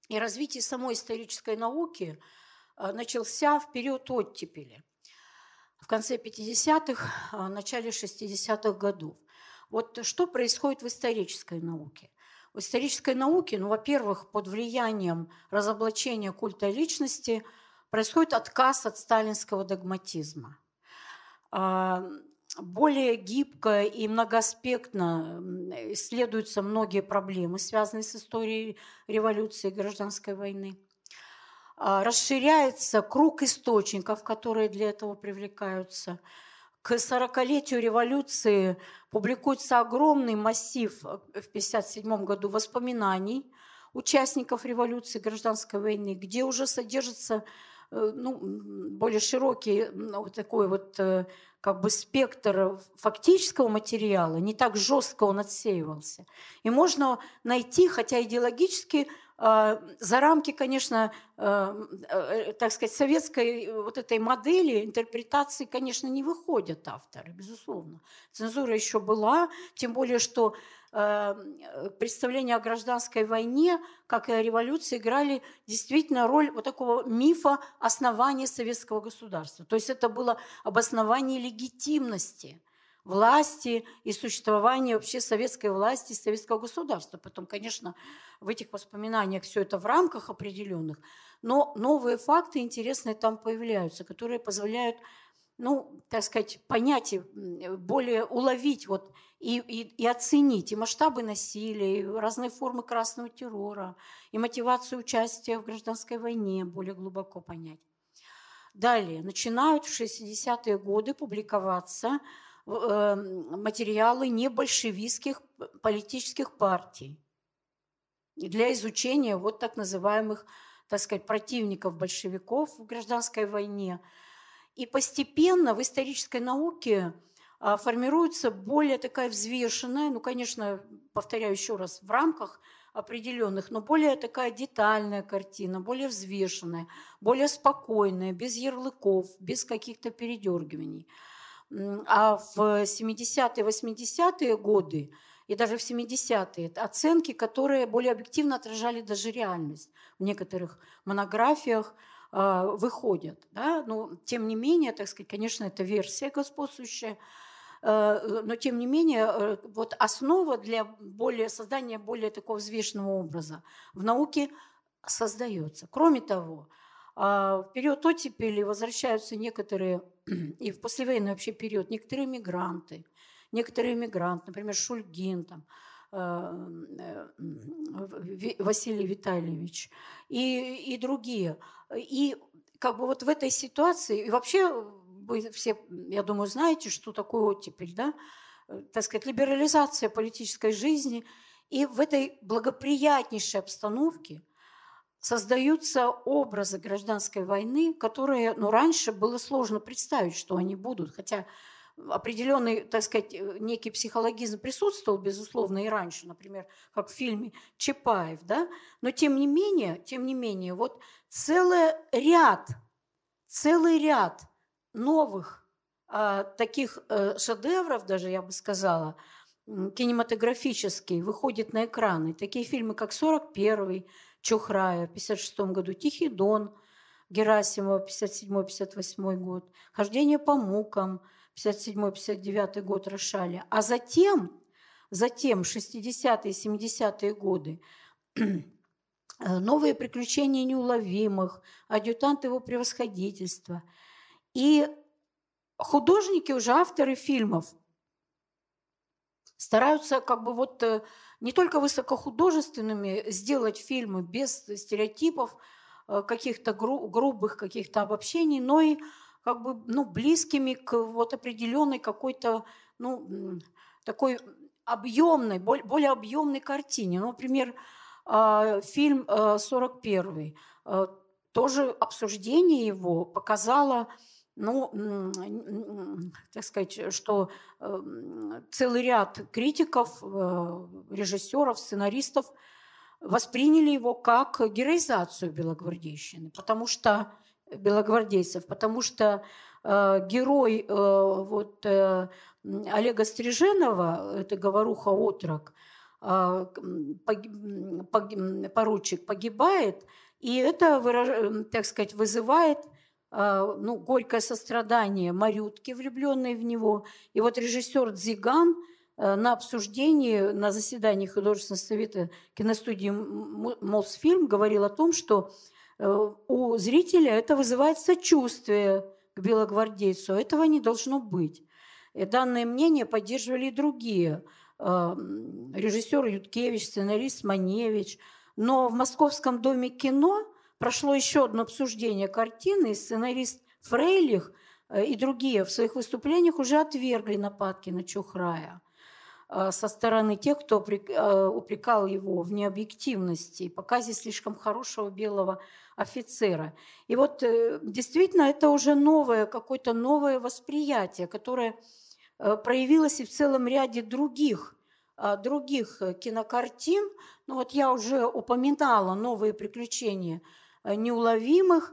и развитии самой исторической науки а, начался в период оттепели в конце 50-х, а, начале 60-х годов. Вот что происходит в исторической науке? В исторической науке, ну, во-первых, под влиянием разоблачения культа личности происходит отказ от сталинского догматизма. Более гибко и многоаспектно исследуются многие проблемы, связанные с историей революции и гражданской войны. А, расширяется круг источников, которые для этого привлекаются – к 40-летию революции публикуется огромный массив э, в 1957 году воспоминаний участников революции гражданской войны, где уже содержится ну, более широкий вот такой вот э, как бы спектр фактического материала, не так жестко он отсеивался. И можно найти, хотя идеологически а, за рамки, конечно, э, так сказать, советской вот этой модели интерпретации, конечно, не выходят авторы, безусловно. Цензура еще была, тем более, что представления о гражданской войне, как и о революции, играли действительно роль вот такого мифа основания советского государства. То есть это было обоснование легитимности власти и существования вообще советской власти, советского государства. Потом, конечно, в этих воспоминаниях все это в рамках определенных, но новые факты интересные там появляются, которые позволяют, ну, так сказать, понять, более уловить вот и, и, и оценить и масштабы насилия, и разные формы красного террора, и мотивацию участия в гражданской войне более глубоко понять. Далее, начинают в 60-е годы публиковаться Эм, материалы небольшевистских политических партий. для изучения вот так называемых, так сказать, противников большевиков в гражданской войне. И постепенно в исторической науке формируется более такая взвешенная, ну, конечно, повторяю еще раз, в рамках определенных, но более такая детальная картина, более взвешенная, более спокойная, без ярлыков, без каких-то передергиваний. А в 70-е, 80-е годы и даже в 70-е оценки, которые более объективно отражали даже реальность. В некоторых монографиях э, выходят. Да? Но тем не менее, так сказать, конечно, это версия господствующая, но тем не менее, э, вот основа для более, создания более такого взвешенного образа в науке создается. Кроме того, в период оттепели возвращаются некоторые, и в послевоенный вообще период, некоторые мигранты – некоторые мигранты, например, Шульгин, там, э, э, Василий Витальевич и, и другие. И как бы вот в этой ситуации, и вообще вы все, я думаю, знаете, что такое оттепель, да? Э, так сказать, либерализация политической жизни. И в этой благоприятнейшей обстановке создаются образы гражданской войны, которые ну, раньше было сложно представить, что они будут. Хотя определенный, так сказать, э, некий психологизм присутствовал, безусловно, и раньше, например, как в фильме Чапаев, да, но тем не менее, тем не менее, вот целый ряд, целый ряд новых а, таких а, шедевров, даже я бы сказала, кинематографические, выходит на экраны. Такие фильмы, как «41-й», Чухрая в 1956 году, «Тихий дон», Герасимова, 57-58 год, «Хождение по мукам», 57-59 год Рошаля. А затем, затем 60-е, 70-е годы новые приключения неуловимых, адъютант его превосходительства. И художники, уже авторы фильмов, стараются как бы вот э, не только высокохудожественными сделать фильмы без стереотипов, э, каких-то грубых каких-то обобщений, но и как бы, ну, близкими к вот определенной какой-то, ну, такой объемной, более объемной картине. Ну, например, а, фильм «41», а, тоже обсуждение его показало, ну, так сказать, что э, целый ряд критиков, э, режиссеров, сценаристов восприняли его как героизацию белогвардейщины, потому что белогвардейцев, потому что э, герой э, вот, э, Олега Стриженова, это говоруха отрок, э, поручик погибает, и это, так сказать, вызывает э, ну, горькое сострадание Марютки, влюбленной в него. И вот режиссер Дзиган э, на обсуждении, на заседании художественного совета киностудии «Мосфильм» говорил о том, что Э, у зрителя это вызывает сочувствие к белогвардейцу. Этого не должно быть. И данное мнение поддерживали и другие. Э, режиссер Юткевич, сценарист Маневич. Но в Московском доме кино прошло еще одно обсуждение картины, и сценарист Фрейлих э, и другие в своих выступлениях уже отвергли нападки на Чухрая. Э, со стороны тех, кто э, упрекал его в необъективности и показе слишком хорошего белого офицера. И вот действительно это уже новое, какое-то новое восприятие, которое проявилось и в целом ряде других других кинокартин. Ну вот я уже упоминала новые приключения неуловимых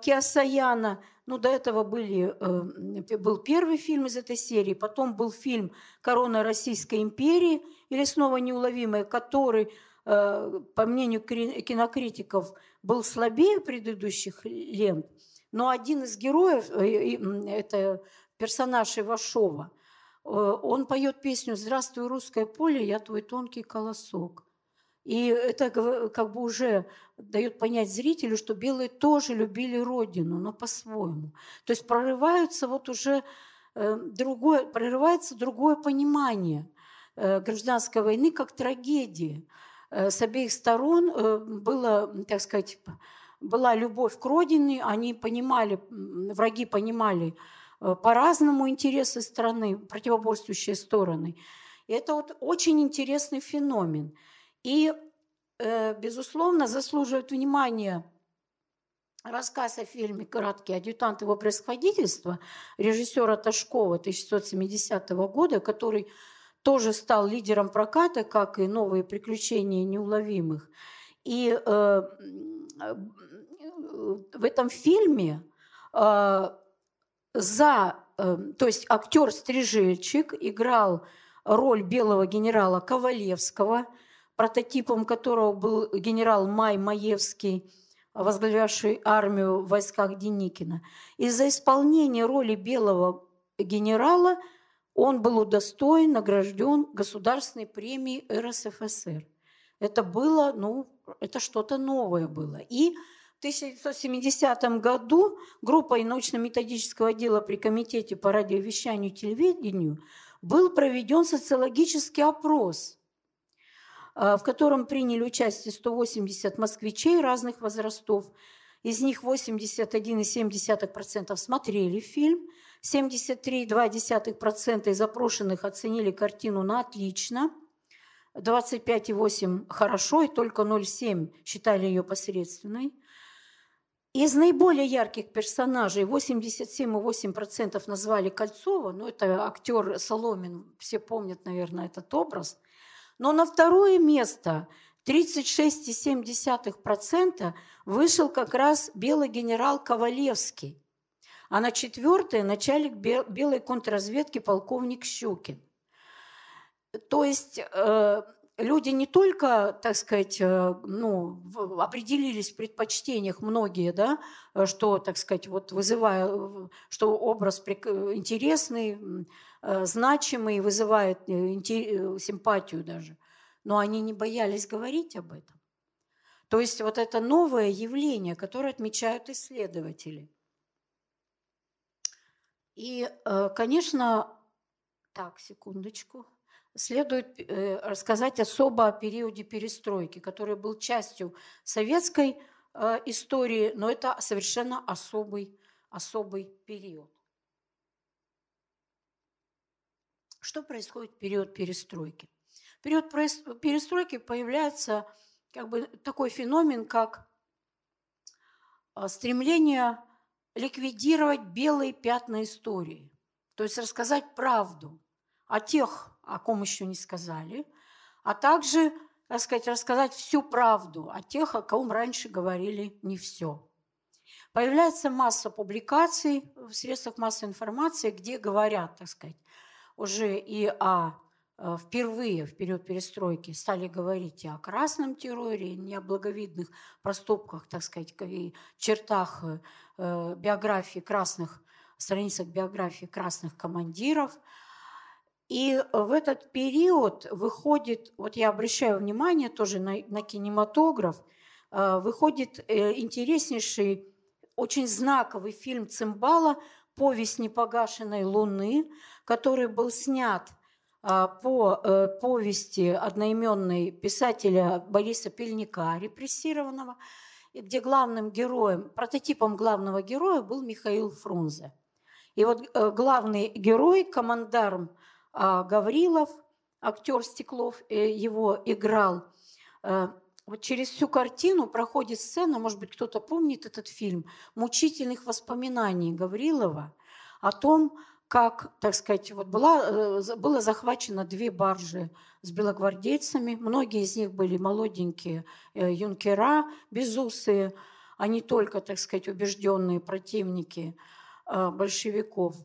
Киасаяна – ну, до этого были, э, был первый фильм из этой серии, потом был фильм «Корона Российской империи» или «Снова неуловимая», который, э, по мнению кинокритиков, был слабее предыдущих лент. Но один из героев, э, это персонаж Ивашова, он поет песню «Здравствуй, русское поле, я твой тонкий колосок». И это как бы уже дает понять зрителю, что белые тоже любили Родину, но по-своему. То есть прорываются вот уже э, другое, прорывается другое понимание э, гражданской войны как трагедии. Э, с обеих сторон было, так сказать, была любовь к родине, они понимали, враги понимали по-разному интересы страны, противоборствующие стороны. И это вот очень интересный феномен – и безусловно, заслуживает внимания рассказ о фильме «Краткий адъютант его происходительства» режиссера Ташкова 1970 года, который тоже стал лидером проката, как и «Новые приключения неуловимых». И э, в этом фильме э, за, э, то есть актер Стрижельчик играл роль белого генерала Ковалевского, прототипом которого был генерал Май Маевский, возглавлявший армию в войсках Деникина. Из-за исполнения роли белого генерала он был удостоен, награжден Государственной премией РСФСР. Это было, ну, это что-то новое было. И в 1970 году группой научно-методического отдела при Комитете по радиовещанию и телевидению был проведен социологический опрос, в котором приняли участие 180 москвичей разных возрастов. Из них 81,7% смотрели фильм, 73,2% из запрошенных оценили картину на отлично – 25,8 хорошо, и только 0,7 считали ее посредственной. Из наиболее ярких персонажей 87,8% назвали Кольцова, ну это актер Соломин, все помнят, наверное, этот образ. Но на второе место 36,7% вышел как раз белый генерал Ковалевский, а на четвертое начальник белой контрразведки полковник Щукин. То есть э, люди не только, так сказать, э, ну, определились в предпочтениях многие, да, э, что, так сказать, вот вызывая, что образ интересный, значимый, вызывает симпатию даже, но они не боялись говорить об этом. То есть вот это новое явление, которое отмечают исследователи. И, конечно, так, секундочку следует э, рассказать особо о периоде перестройки, который был частью советской э, истории, но это совершенно особый, особый период. Что происходит в период перестройки? В период перестройки появляется как бы такой феномен, как э, стремление ликвидировать белые пятна истории, то есть рассказать правду о тех о ком еще не сказали, а также, так сказать, рассказать всю правду о тех, о ком раньше говорили не все. Появляется масса публикаций в средствах массовой информации, где говорят, так сказать, уже и о э, впервые в период перестройки стали говорить и о красном терроре, не о благовидных проступках, так сказать, и чертах э, биографии красных, страницах биографии красных командиров – и в этот период выходит, вот я обращаю внимание тоже на, на кинематограф, э, выходит э, интереснейший, очень знаковый фильм Цимбала «Повесть непогашенной луны», который был снят э, по повести одноименной писателя Бориса Пельника, репрессированного, где главным героем, прототипом главного героя был Михаил Фрунзе. И вот главный герой, командарм а Гаврилов, актер Стеклов, э, его играл. Э, вот через всю картину проходит сцена, может быть, кто-то помнит этот фильм, мучительных воспоминаний Гаврилова о том, как, так сказать, вот была, э, было захвачено две баржи с белогвардейцами. Многие из них были молоденькие юнкера, безусые, а не только, так сказать, убежденные противники большевиков.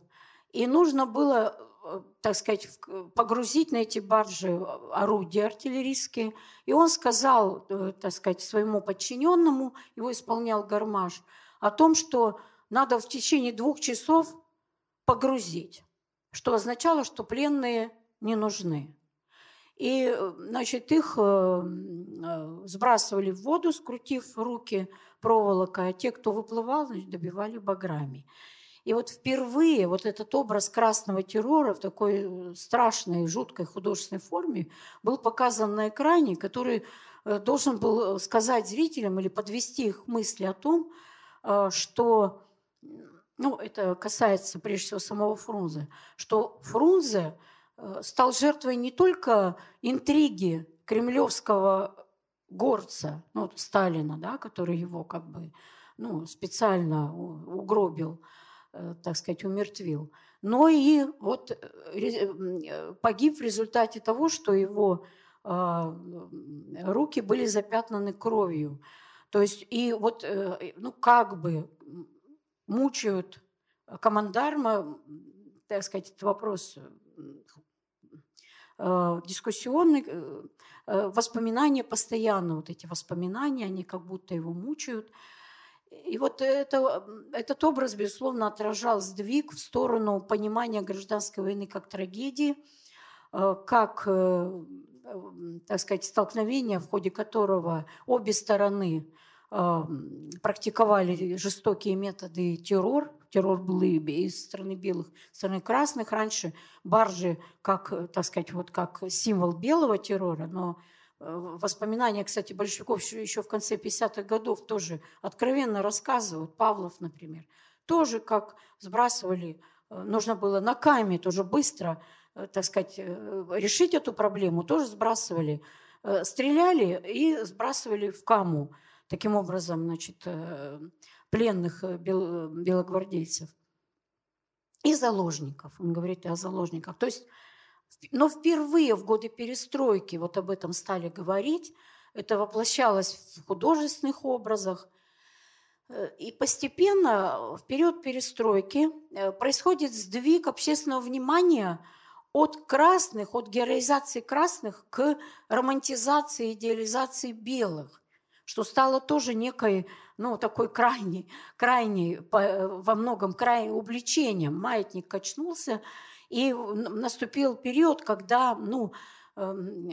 И нужно было Э, так сказать, погрузить на эти баржи э, орудия артиллерийские. И он сказал, э, так сказать, своему подчиненному, его исполнял гармаш, о том, что надо в течение двух часов погрузить, что означало, что пленные не нужны. И, значит, их сбрасывали в воду, скрутив руки проволокой, а те, кто выплывал, значит, добивали баграми. И вот впервые вот этот образ красного террора в такой э, страшной, жуткой художественной форме был показан на экране, который э, должен был сказать зрителям или подвести их мысли о том, э, что, ну, это касается прежде всего самого Фрунзе, что Фрунзе стал жертвой не только интриги кремлевского горца, ну, Сталина, да, который его как бы ну, специально угробил, э, так сказать, умертвил, но и вот э, погиб в результате того, что его а, руки были запятнаны кровью. То есть и вот, ну, как бы мучают командарма, так сказать, этот вопрос дискуссионный, Э, воспоминания постоянно, вот эти воспоминания, они как будто его мучают. И вот это, этот образ, безусловно, отражал сдвиг в сторону понимания гражданской войны как трагедии, э, как, э, так сказать, столкновения, в ходе которого обе стороны практиковали жестокие методы террор. Террор был и из страны белых, страны красных. Раньше баржи, как, так сказать, вот как символ белого террора, но э, воспоминания, кстати, большевиков еще в конце 50-х годов тоже откровенно рассказывают. Павлов, например, тоже как сбрасывали, э, нужно было на каме тоже быстро, э, так сказать, решить эту проблему, тоже сбрасывали, стреляли и сбрасывали в каму таким образом, значит, э, пленных э, бел, белогвардейцев и заложников. Он говорит о заложниках. То есть, но впервые в годы перестройки вот об этом стали говорить. Это воплощалось в художественных образах. Э, и постепенно в период перестройки происходит сдвиг общественного внимания от красных, от героизации красных к романтизации, идеализации белых что стало тоже некой, ну, такой крайней, крайней, во многом крайним увлечением. Маятник качнулся, и наступил период, когда, ну, эм,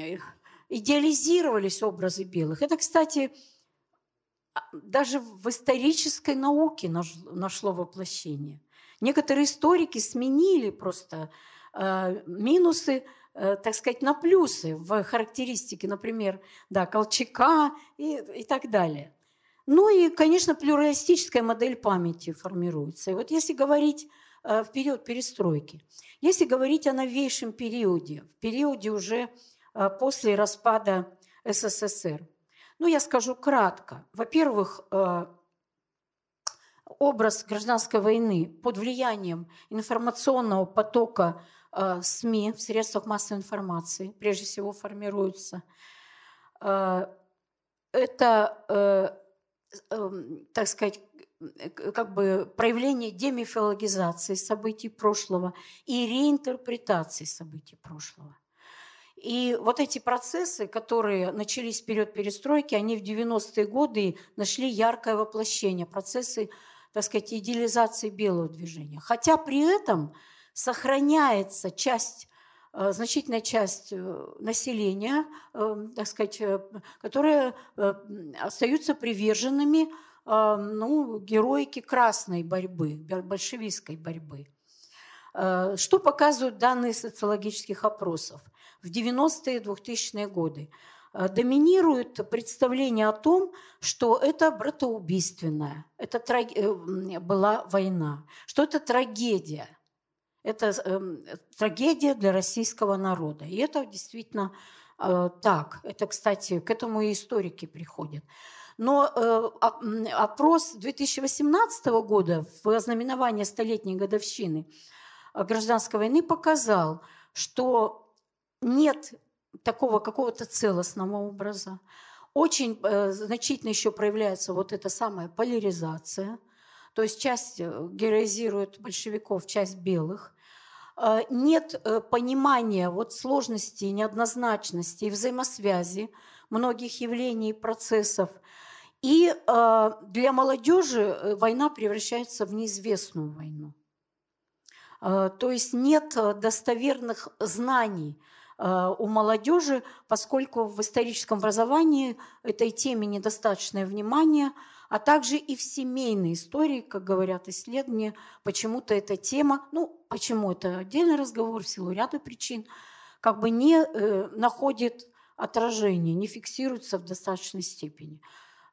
идеализировались образы белых. Это, кстати, а, даже в исторической науке нашло воплощение. Некоторые историки сменили просто э, минусы Э, так сказать, на плюсы в характеристике, например, да, Колчака и, и так далее. Ну и, конечно, плюралистическая модель памяти формируется. И вот если говорить э, в период перестройки, если говорить о новейшем периоде, в периоде уже э, после распада СССР, ну, я скажу кратко. Во-первых, образ гражданской войны под влиянием информационного потока Э, СМИ, в средствах массовой информации, прежде всего, формируются. Э, это, э, эм, так сказать, как бы проявление демифилогизации событий прошлого и реинтерпретации событий прошлого. И вот эти процессы, которые начались в период перестройки, они в 90-е годы нашли яркое воплощение, процессы, так сказать, идеализации белого движения. Хотя при этом сохраняется часть э, значительная часть э, населения, э, так сказать, которые остаются приверженными ну, героике красной борьбы, большевистской борьбы. Что показывают данные социологических опросов? В 90-е и 2000-е годы доминирует представление о том, что это братоубийственная, это была война, что это трагедия – это эм, трагедия для российского народа. И это действительно э, так. Это, кстати, к этому и историки приходят. Но э, опрос 2018 года в ознаменование столетней годовщины э, гражданской войны показал, что нет такого какого-то целостного образа. Очень значительно еще проявляется вот эта самая поляризация – то есть часть э, героизирует большевиков, часть белых. Э, нет э, понимания вот сложности, неоднозначности и взаимосвязи многих явлений и процессов. И для молодежи война превращается в неизвестную войну. То есть нет достоверных знаний у молодежи, поскольку в историческом образовании этой теме недостаточное внимание – а также и в семейной истории, как говорят исследования, почему-то эта тема, ну, почему это отдельный разговор в силу ряда причин, как бы не э, находит отражение, не фиксируется в достаточной степени.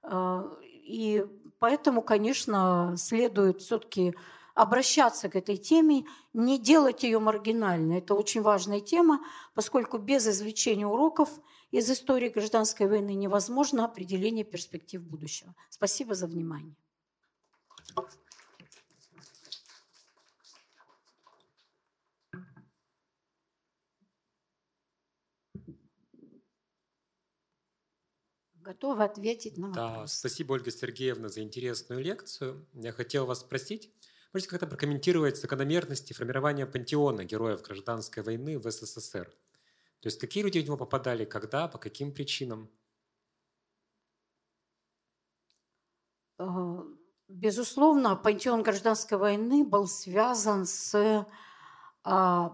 Э, и поэтому, конечно, следует все-таки обращаться к этой теме, не делать ее маргинальной. Это очень важная тема, поскольку без извлечения уроков из истории гражданской войны невозможно определение перспектив будущего. Спасибо за внимание. Готова ответить на вопрос. Да, спасибо, Ольга Сергеевна, за интересную лекцию. Я хотел вас спросить, можете как-то прокомментировать закономерности формирования пантеона героев гражданской войны в СССР? То есть какие люди в него попадали, когда, по каким причинам? Э, безусловно, пантеон гражданской войны был связан с а,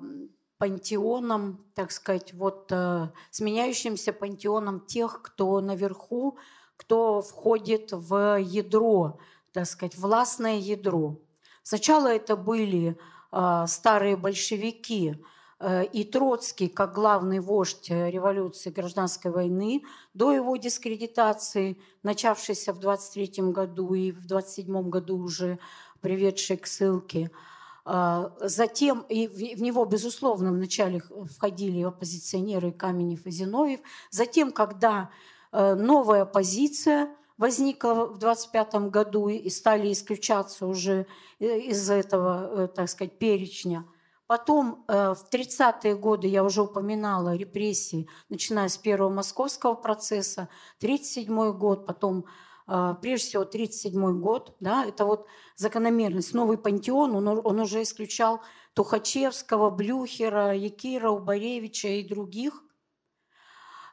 пантеоном, так сказать, вот э, сменяющимся пантеоном тех, кто наверху, кто входит в ядро, так сказать, властное ядро. Сначала это были э, старые большевики, и Троцкий, как главный вождь революции гражданской войны, до его дискредитации, начавшейся в 23 году и в 27 году уже приведшей к ссылке – а, затем и в него, безусловно, вначале входили оппозиционеры Каменев и Зиновьев. Затем, когда э, новая позиция возникла в 25 году и стали исключаться уже э, из этого, э, так сказать, перечня. Потом в 30-е годы, я уже упоминала, репрессии, начиная с первого московского процесса, 37 год, потом а, прежде всего 1937 год, да, это вот закономерность. Новый пантеон, он, он уже исключал Тухачевского, Блюхера, Якира, Убаревича и других.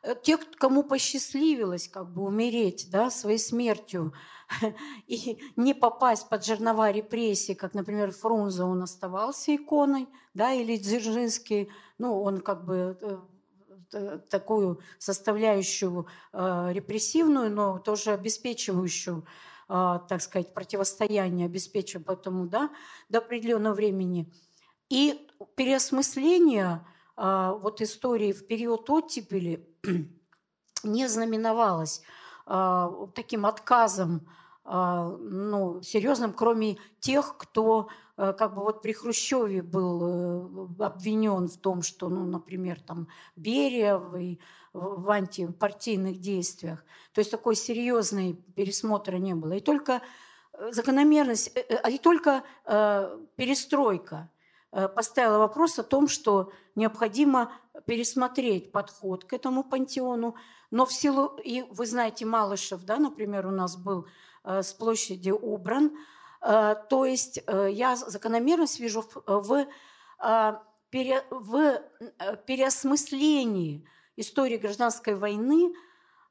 Э, Тех, кому посчастливилось как бы умереть да, своей смертью и не попасть под жернова репрессий, как, например, Фрунзе, он оставался иконой, да, или Дзержинский, ну, он как бы э, Э, такую составляющую э, репрессивную, но тоже обеспечивающую, э, так сказать, противостояние, обеспечивая поэтому, да, до определенного времени. И переосмысление вот истории в период оттепели не знаменовалось таким отказом ну, серьезным, кроме тех, кто Э, как бы вот при Хрущеве был э, обвинен в том, что, ну, например, там Берия в, в антипартийных действиях. То есть такой серьезной пересмотра не было. И только э, закономерность, и только перестройка поставила вопрос о том, что необходимо пересмотреть подход к этому пантеону. Но в силу, и вы знаете, Малышев, да, например, у нас был с площади убран, Э, то есть э, я закономерность вижу в, э, в переосмыслении истории гражданской войны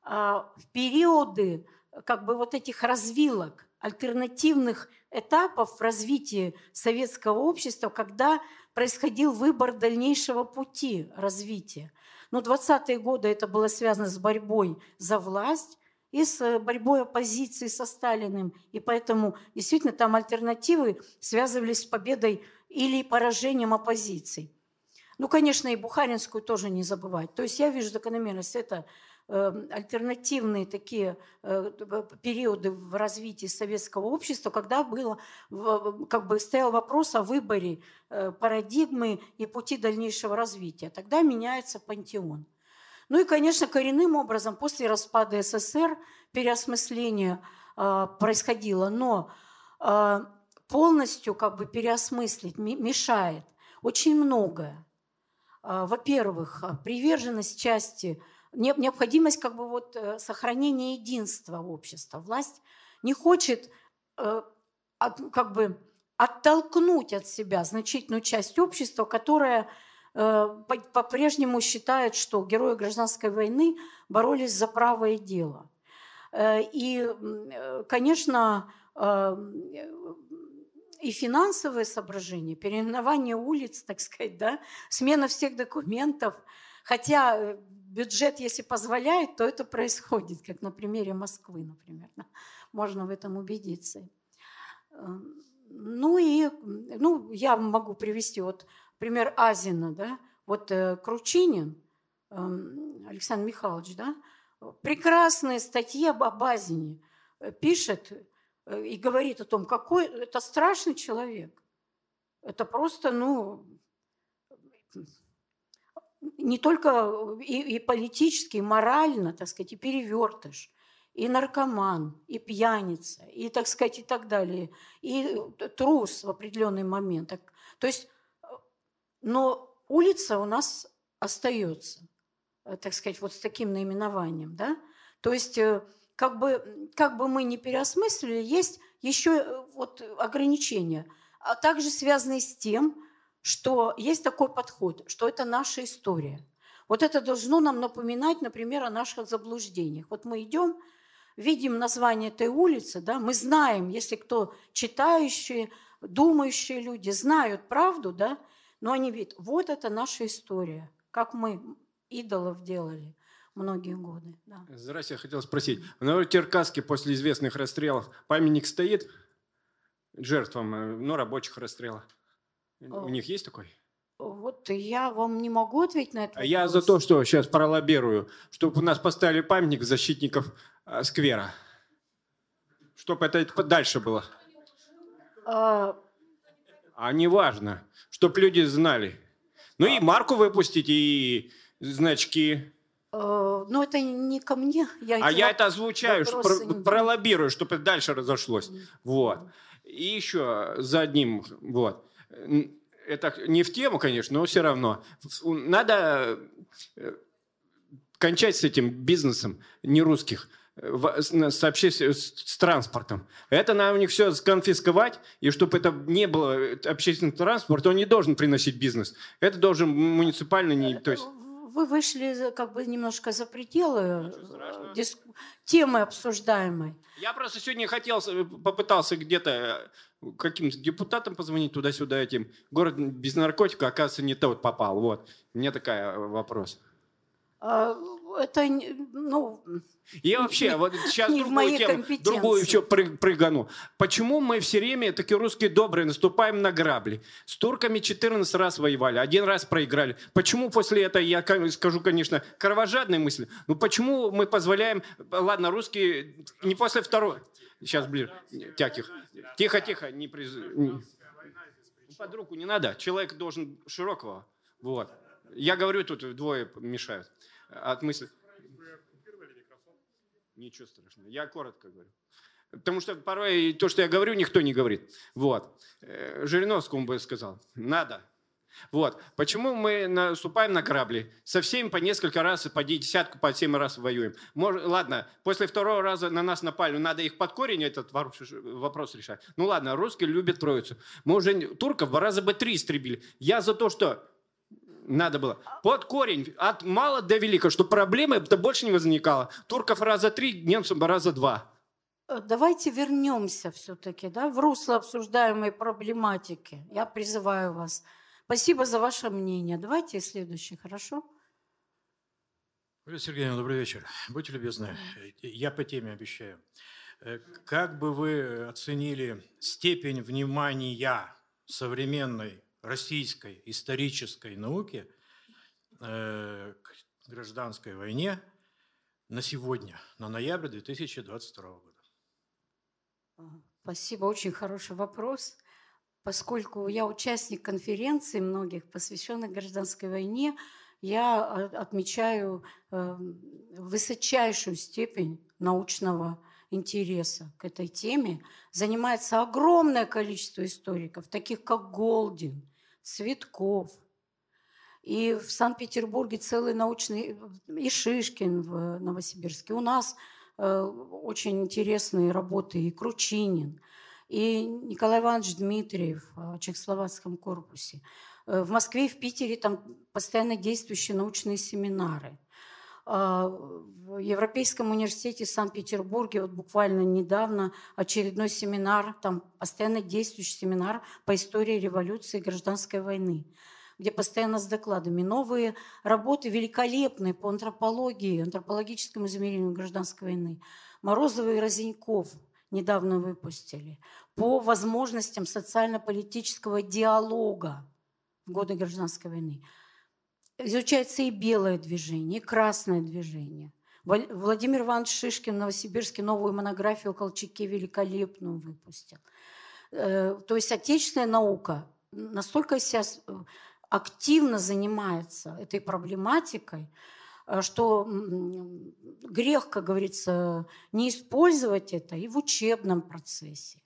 в периоды как бы вот этих развилок, альтернативных этапов в развитии советского общества, когда происходил выбор дальнейшего пути развития. Но 20-е годы это было связано с борьбой за власть, и с борьбой оппозиции со Сталиным. И поэтому действительно там альтернативы связывались с победой или поражением оппозиции. Ну, конечно, и Бухаринскую тоже не забывать. То есть я вижу закономерность. Это альтернативные такие э, периоды в развитии советского общества, когда было, как бы стоял вопрос о выборе э, парадигмы и пути дальнейшего развития. Тогда меняется пантеон. Ну и, конечно, коренным образом после распада СССР переосмысление э, происходило, но э, полностью как бы переосмыслить мешает очень многое. Э, во-первых, приверженность части, необходимость как бы вот э, сохранения единства общества. Власть не хочет э, как бы оттолкнуть от себя значительную часть общества, которая Э, по-прежнему считают, что герои гражданской войны боролись за правое дело. И, конечно, и финансовые соображения, переименование улиц, так сказать, да, смена всех документов. Хотя бюджет, если позволяет, то это происходит, как на примере Москвы, например. Можно в этом убедиться. Ну и ну, я могу привести вот пример Азина, да, вот э, Кручинин, э, Александр Михайлович, да, прекрасные статьи об Азине э, пишет э, и говорит о том, какой это страшный человек. Это просто, ну, не только и, и политически, и морально, так сказать, и перевертыш, и наркоман, и пьяница, и, так сказать, и так далее, и трус в определенный момент. То есть, но улица у нас остается, так сказать, вот с таким наименованием, да? То есть, как бы, как бы мы ни переосмыслили, есть еще вот ограничения, а также связанные с тем, что есть такой подход, что это наша история. Вот это должно нам напоминать, например, о наших заблуждениях. Вот мы идем, видим название этой улицы, да, мы знаем, если кто читающие, думающие люди знают правду, да, но они видят, вот это наша история, как мы идолов делали многие годы. Да. Здравствуйте, я хотел спросить. В Новотеркаске после известных расстрелов памятник стоит жертвам, э, ну, рабочих расстрелов? У них есть такой? Вот я вам не могу ответить на это. А я за то, что сейчас пролоббирую, чтобы у нас поставили памятник защитников э, сквера. Чтобы это дальше было. А, а не важно, чтобы люди знали. Ну а... и марку выпустить, и значки. А, ну, это не ко мне. Я а я это озвучаю, что про, пролоббирую, чтобы это дальше разошлось. Вот. И еще за одним, вот это не в тему, конечно, но все равно. Надо э, кончать с этим бизнесом не русских э, с, обще... с транспортом. Это надо у них все сконфисковать, и чтобы это не было э, общественный транспорт, он не должен приносить бизнес. Это должен муниципальный... Не... То есть вы вышли как бы немножко за пределы э, диск... темы обсуждаемой. Я просто сегодня хотел, э, попытался где-то э, каким-то депутатам позвонить туда-сюда этим. Город без наркотика, оказывается, не тот попал. Вот. Мне такая вопрос. А, это, ну... И вообще, вот сейчас не другую тему, другую еще прыгану. Почему мы все время, такие русские добрые, наступаем на грабли? С турками 14 раз воевали, один раз проиграли. Почему после этого, я скажу, конечно, кровожадные мысли, но почему мы позволяем, ладно, русские не после второй, сейчас ближе, тяких, тихо, тихо, не приз... Под руку не надо, человек должен широкого, вот. Я говорю, тут двое мешают от мысли. Ничего страшного. Я коротко говорю. Потому что порой то, что я говорю, никто не говорит. Вот. Э, Жириновскому бы сказал, надо. Вот. Почему мы наступаем на корабли? Со всеми по несколько раз, по десятку, по семь раз воюем. Может, ладно, после второго раза на нас напали, надо их под корень этот вопрос решать. Ну ладно, русские любят троицу. Мы уже турков раза бы три истребили. Я за то, что надо было. Под корень, от мало до великого, чтобы проблемы это больше не возникало. Турков раза три, немцев раза два. Э, давайте вернемся все-таки да, в русло обсуждаемой проблематики. Я призываю вас. Спасибо за ваше мнение. Давайте следующий, хорошо? Юлия Сергеевна, добрый вечер. Будьте любезны, я по теме обещаю. Э, как бы вы оценили степень внимания современной российской исторической науки э, к гражданской войне на сегодня, на ноябрь 2022 года? Спасибо, очень хороший вопрос. Поскольку я участник конференций многих, посвященных гражданской войне, я отмечаю э, высочайшую степень научного интереса к этой теме занимается огромное количество историков, таких как Голдин, Цветков. И в Санкт-Петербурге целый научный, и Шишкин в Новосибирске. У нас э, очень интересные работы и Кручинин, и Николай Иванович Дмитриев в Чехословацком корпусе. Э, в Москве и в Питере там постоянно действующие научные семинары. А, в Европейском университете в Санкт-Петербурге вот буквально недавно очередной семинар, там постоянно действующий семинар по истории революции и гражданской войны, где постоянно с докладами. Новые работы великолепные по антропологии, антропологическому измерению гражданской войны. Морозова и Розеньков недавно выпустили по возможностям социально-политического диалога в годы гражданской войны изучается и белое движение, и красное движение. Владимир Иванович Шишкин в Новосибирске новую монографию о Колчаке великолепную выпустил. Э, то есть отечественная наука настолько сейчас активно занимается этой проблематикой, э, что грех, как говорится, не использовать это и в учебном процессе,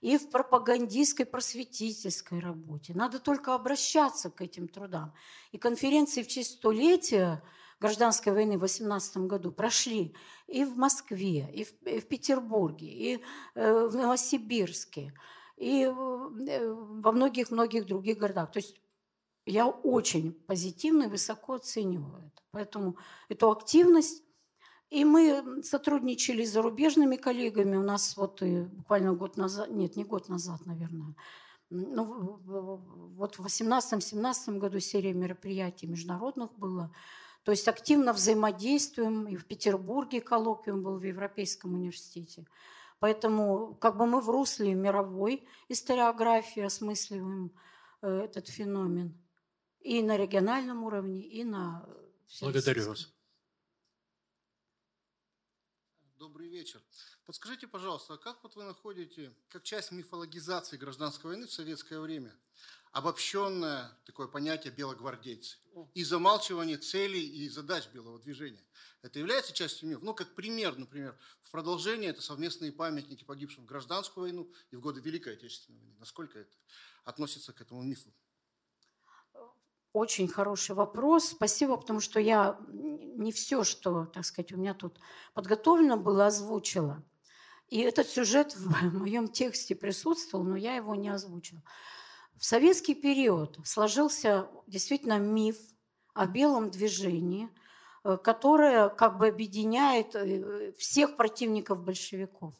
и в пропагандистской просветительской работе. Надо только обращаться к этим трудам. И конференции в честь столетия гражданской войны в 18 году прошли и в Москве, и в, и в Петербурге, и э, в Новосибирске, и э, во многих-многих других городах. То есть я очень позитивно и высоко оцениваю это. Поэтому эту активность и мы сотрудничали с зарубежными коллегами. У нас вот буквально год назад, нет, не год назад, наверное, ну, вот в 18-17 году серия мероприятий международных было. То есть активно взаимодействуем. И в Петербурге коллоквиум был в Европейском университете. Поэтому как бы мы в русле мировой историографии осмысливаем э, этот феномен и на региональном уровне, и на... Благодарю вас. Добрый вечер. Подскажите, пожалуйста, а как вот вы находите, как часть мифологизации гражданской войны в советское время, обобщенное такое понятие белогвардейцы и замалчивание целей и задач белого движения? Это является частью мифа? Ну, как пример, например, в продолжение это совместные памятники погибшим в гражданскую войну и в годы Великой Отечественной войны. Насколько это относится к этому мифу? Очень хороший вопрос. Спасибо, потому что я не все, что, так сказать, у меня тут подготовлено было, озвучила. И этот сюжет в моем тексте присутствовал, но я его не озвучила. В советский период сложился действительно миф о белом движении, э, которое как бы объединяет э, всех противников большевиков.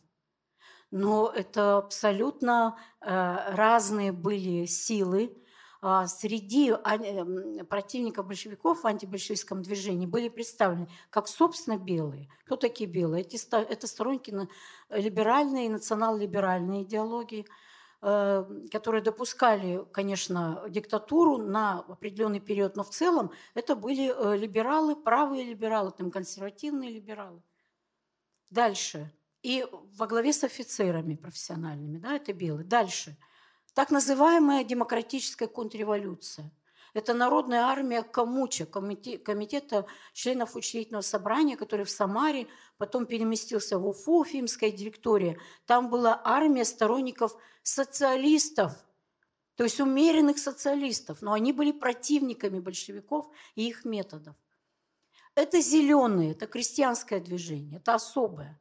Но это абсолютно э, разные были силы, среди эм, противников большевиков в антибольшевистском движении были представлены как, собственно, белые. Кто такие белые? Это сторонники либеральной и национал-либеральной идеологии, э, которые допускали, конечно, диктатуру на определенный период, но в целом это были э, либералы, правые либералы, там, консервативные либералы. Дальше. И во главе с офицерами профессиональными, да, это белые. Дальше – так называемая демократическая контрреволюция. Это народная армия Камуча, комитета членов учредительного собрания, который в Самаре, потом переместился в Уфу, Уфимская директория. Там была армия сторонников социалистов, то есть умеренных социалистов, но они были противниками большевиков и их методов. Это зеленые, это крестьянское движение, это особое.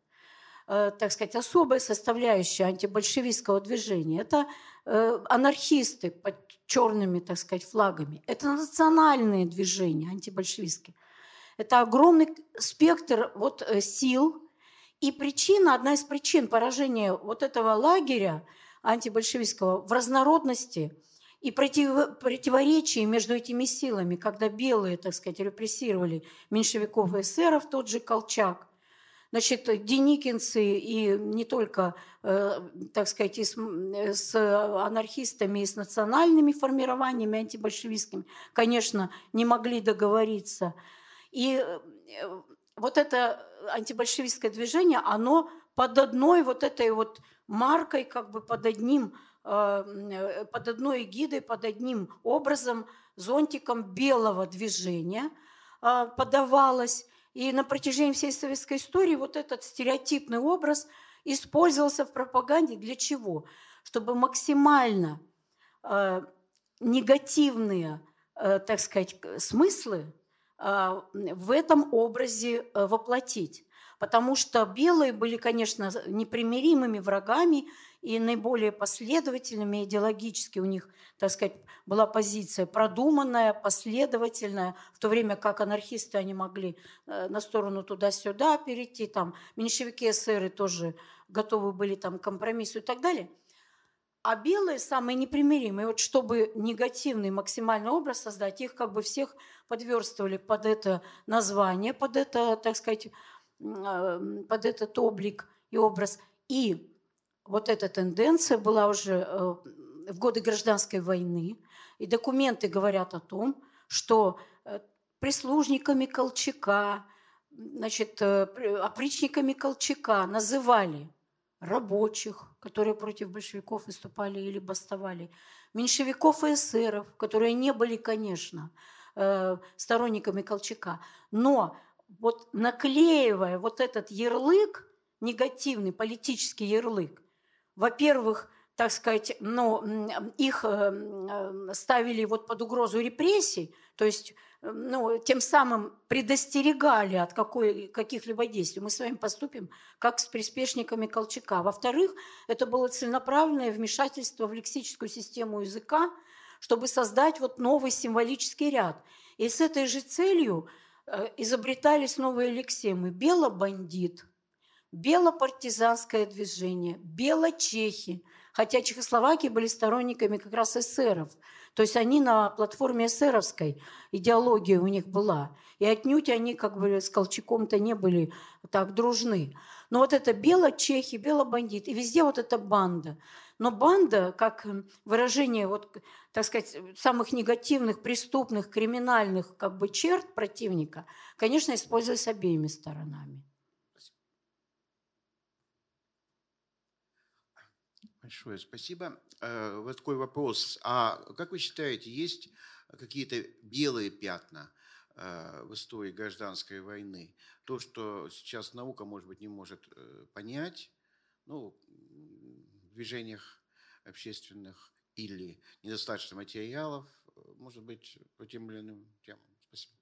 Э, так сказать, особая составляющая антибольшевистского движения. Это э, анархисты под черными, так сказать, флагами. Это национальные движения антибольшевистские. Это огромный спектр вот э, сил. И причина, одна из причин поражения вот этого лагеря антибольшевистского в разнородности и против, противоречии между этими силами, когда белые, так сказать, репрессировали меньшевиков и эсеров, тот же Колчак, Значит, деникинцы и не только, э, так сказать, и с, с анархистами, и с национальными формированиями антибольшевистскими, конечно, не могли договориться. И э, вот это антибольшевистское движение, оно под одной вот этой вот маркой, как бы под одним, э, под одной эгидой, под одним образом, зонтиком белого движения подавалось. И на протяжении всей советской истории вот этот стереотипный образ использовался в пропаганде для чего? Чтобы максимально э, негативные, э, так сказать, смыслы э, в этом образе э, воплотить. Потому что белые были, конечно, непримиримыми врагами и наиболее последовательными идеологически у них, так сказать, была позиция продуманная, последовательная, в то время как анархисты, они могли э, на сторону туда-сюда перейти, там, меньшевики, эсеры тоже готовы были там к компромиссу и так далее. А белые самые непримиримые, вот чтобы негативный максимальный образ создать, их как бы всех подверстывали под это название, под это, так сказать, э, под этот облик и образ. И вот эта тенденция была уже э, в годы гражданской войны, и документы говорят о том, что э, прислужниками Колчака, значит, э, опричниками Колчака называли рабочих, которые против большевиков выступали или бастовали, меньшевиков и эсеров, которые не были, конечно, сторонниками Колчака. Но вот наклеивая вот этот ярлык, негативный политический ярлык, во-первых, так сказать, ну, их э, ставили вот под угрозу репрессий, то есть ну, тем самым предостерегали от какой, каких-либо действий. Мы с вами поступим как с приспешниками Колчака. Во-вторых, это было целенаправленное вмешательство в лексическую систему языка, чтобы создать вот новый символический ряд. И с этой же целью э, изобретались новые лексемы. Белобандит, белопартизанское движение, белочехи. Хотя Чехословакии были сторонниками как раз эсеров – то есть они на платформе эсеровской, идеология у них была. И отнюдь они как бы с Колчаком-то не были так дружны. Но вот это бело-чехи, бело-бандит, и везде вот эта банда. Но банда, как выражение, вот, так сказать, самых негативных, преступных, криминальных как бы черт противника, конечно, используется обеими сторонами. Большое спасибо. Э, вот такой вопрос. А как вы считаете, есть какие-то белые пятна э, в истории гражданской войны? То, что сейчас наука, может быть, не может э, понять, ну, в движениях общественных или недостаточно материалов, может быть, по тем или иным темам. Спасибо.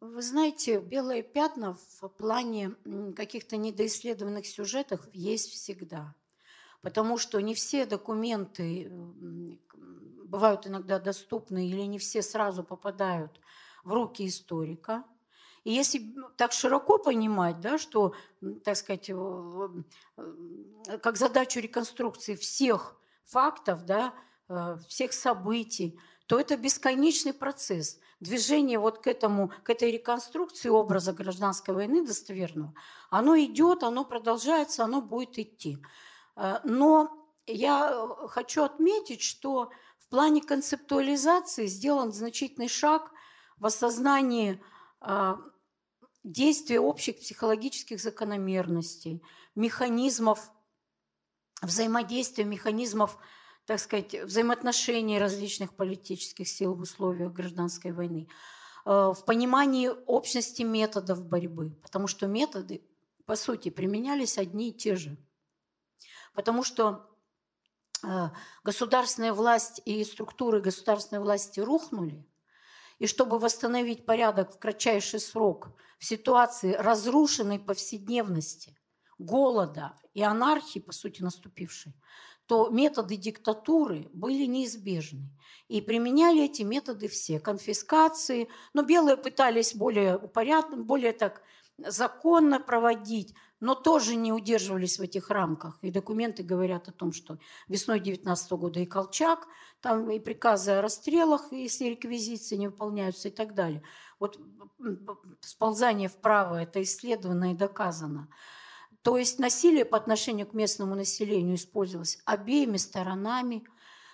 Вы знаете, белые пятна в плане каких-то недоисследованных сюжетов есть всегда – потому что не все документы бывают иногда доступны или не все сразу попадают в руки историка. И если так широко понимать, да, что, так сказать, как задачу реконструкции всех фактов, да, э, всех событий, то это бесконечный процесс. Движение вот к, этому, к этой реконструкции образа гражданской войны достоверного, оно идет, оно продолжается, оно будет идти. Э, но я э, хочу отметить, что в плане концептуализации сделан значительный шаг в осознании э, действия общих психологических закономерностей, механизмов взаимодействия, механизмов, так сказать, взаимоотношений различных политических сил в условиях гражданской войны, в понимании общности методов борьбы, потому что методы, по сути, применялись одни и те же – потому что э, государственная власть и структуры государственной власти рухнули, и чтобы восстановить порядок в кратчайший срок в ситуации разрушенной повседневности, голода и анархии, по сути, наступившей, то методы диктатуры были неизбежны. И применяли эти методы все. Конфискации. Но белые пытались более упорядоченно, более так законно проводить но тоже не удерживались в этих рамках. И документы говорят о том, что весной 19 года и Колчак, там и приказы о расстрелах, если реквизиции не выполняются и так далее. Вот сползание вправо – это исследовано и доказано. То есть насилие по отношению к местному населению использовалось обеими сторонами.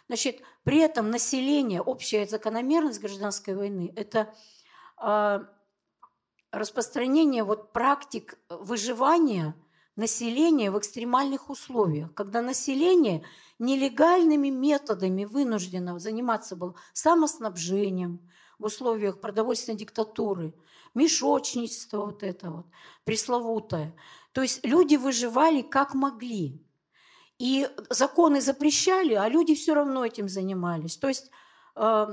Значит, при этом население, общая закономерность гражданской войны – это а, распространение вот практик выживания населения в экстремальных условиях, когда население нелегальными методами вынуждено заниматься было самоснабжением в условиях продовольственной диктатуры, мешочничество вот это вот, пресловутое. То есть люди выживали как могли. И законы запрещали, а люди все равно этим занимались. То есть э,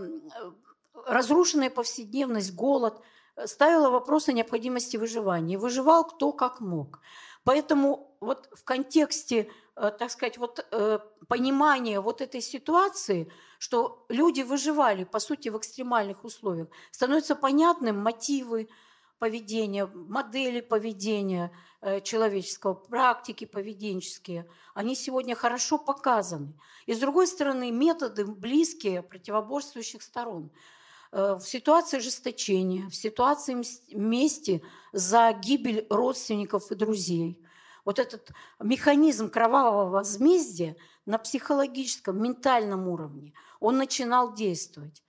разрушенная повседневность, голод – ставила вопрос о необходимости выживания. выживал кто как мог. Поэтому вот в контексте, э, так сказать, вот э, понимания вот этой ситуации, что люди выживали, по сути, в экстремальных условиях, становятся понятным мотивы поведения, модели поведения э, человеческого, практики поведенческие. Они сегодня хорошо показаны. И с другой стороны, методы близкие противоборствующих сторон – в ситуации ожесточения, в ситуации мести за гибель родственников и друзей. Вот этот механизм кровавого возмездия на психологическом, ментальном уровне, он начинал действовать.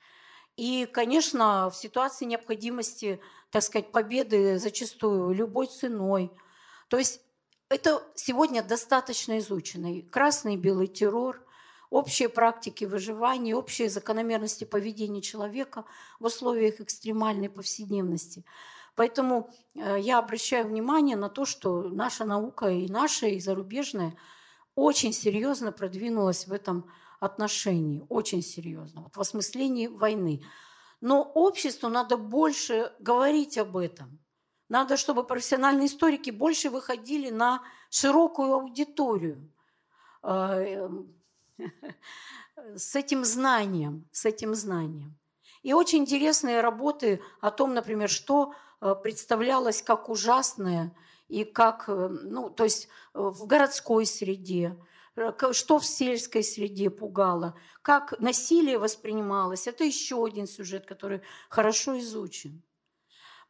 И, конечно, в ситуации необходимости, так сказать, победы зачастую любой ценой. То есть это сегодня достаточно изучено. И красный и белый террор, общие практики выживания, общие закономерности поведения человека в условиях экстремальной повседневности. Поэтому э, я обращаю внимание на то, что наша наука и наша, и зарубежная очень серьезно продвинулась в этом отношении, очень серьезно, вот в осмыслении войны. Но обществу надо больше говорить об этом. Надо, чтобы профессиональные историки больше выходили на широкую аудиторию э, с этим знанием, с этим знанием. И очень интересные работы о том, например, что э, представлялось как ужасное и как, э, ну, то есть в городской среде, что в сельской среде пугало, как насилие воспринималось. Это еще один сюжет, который хорошо изучен.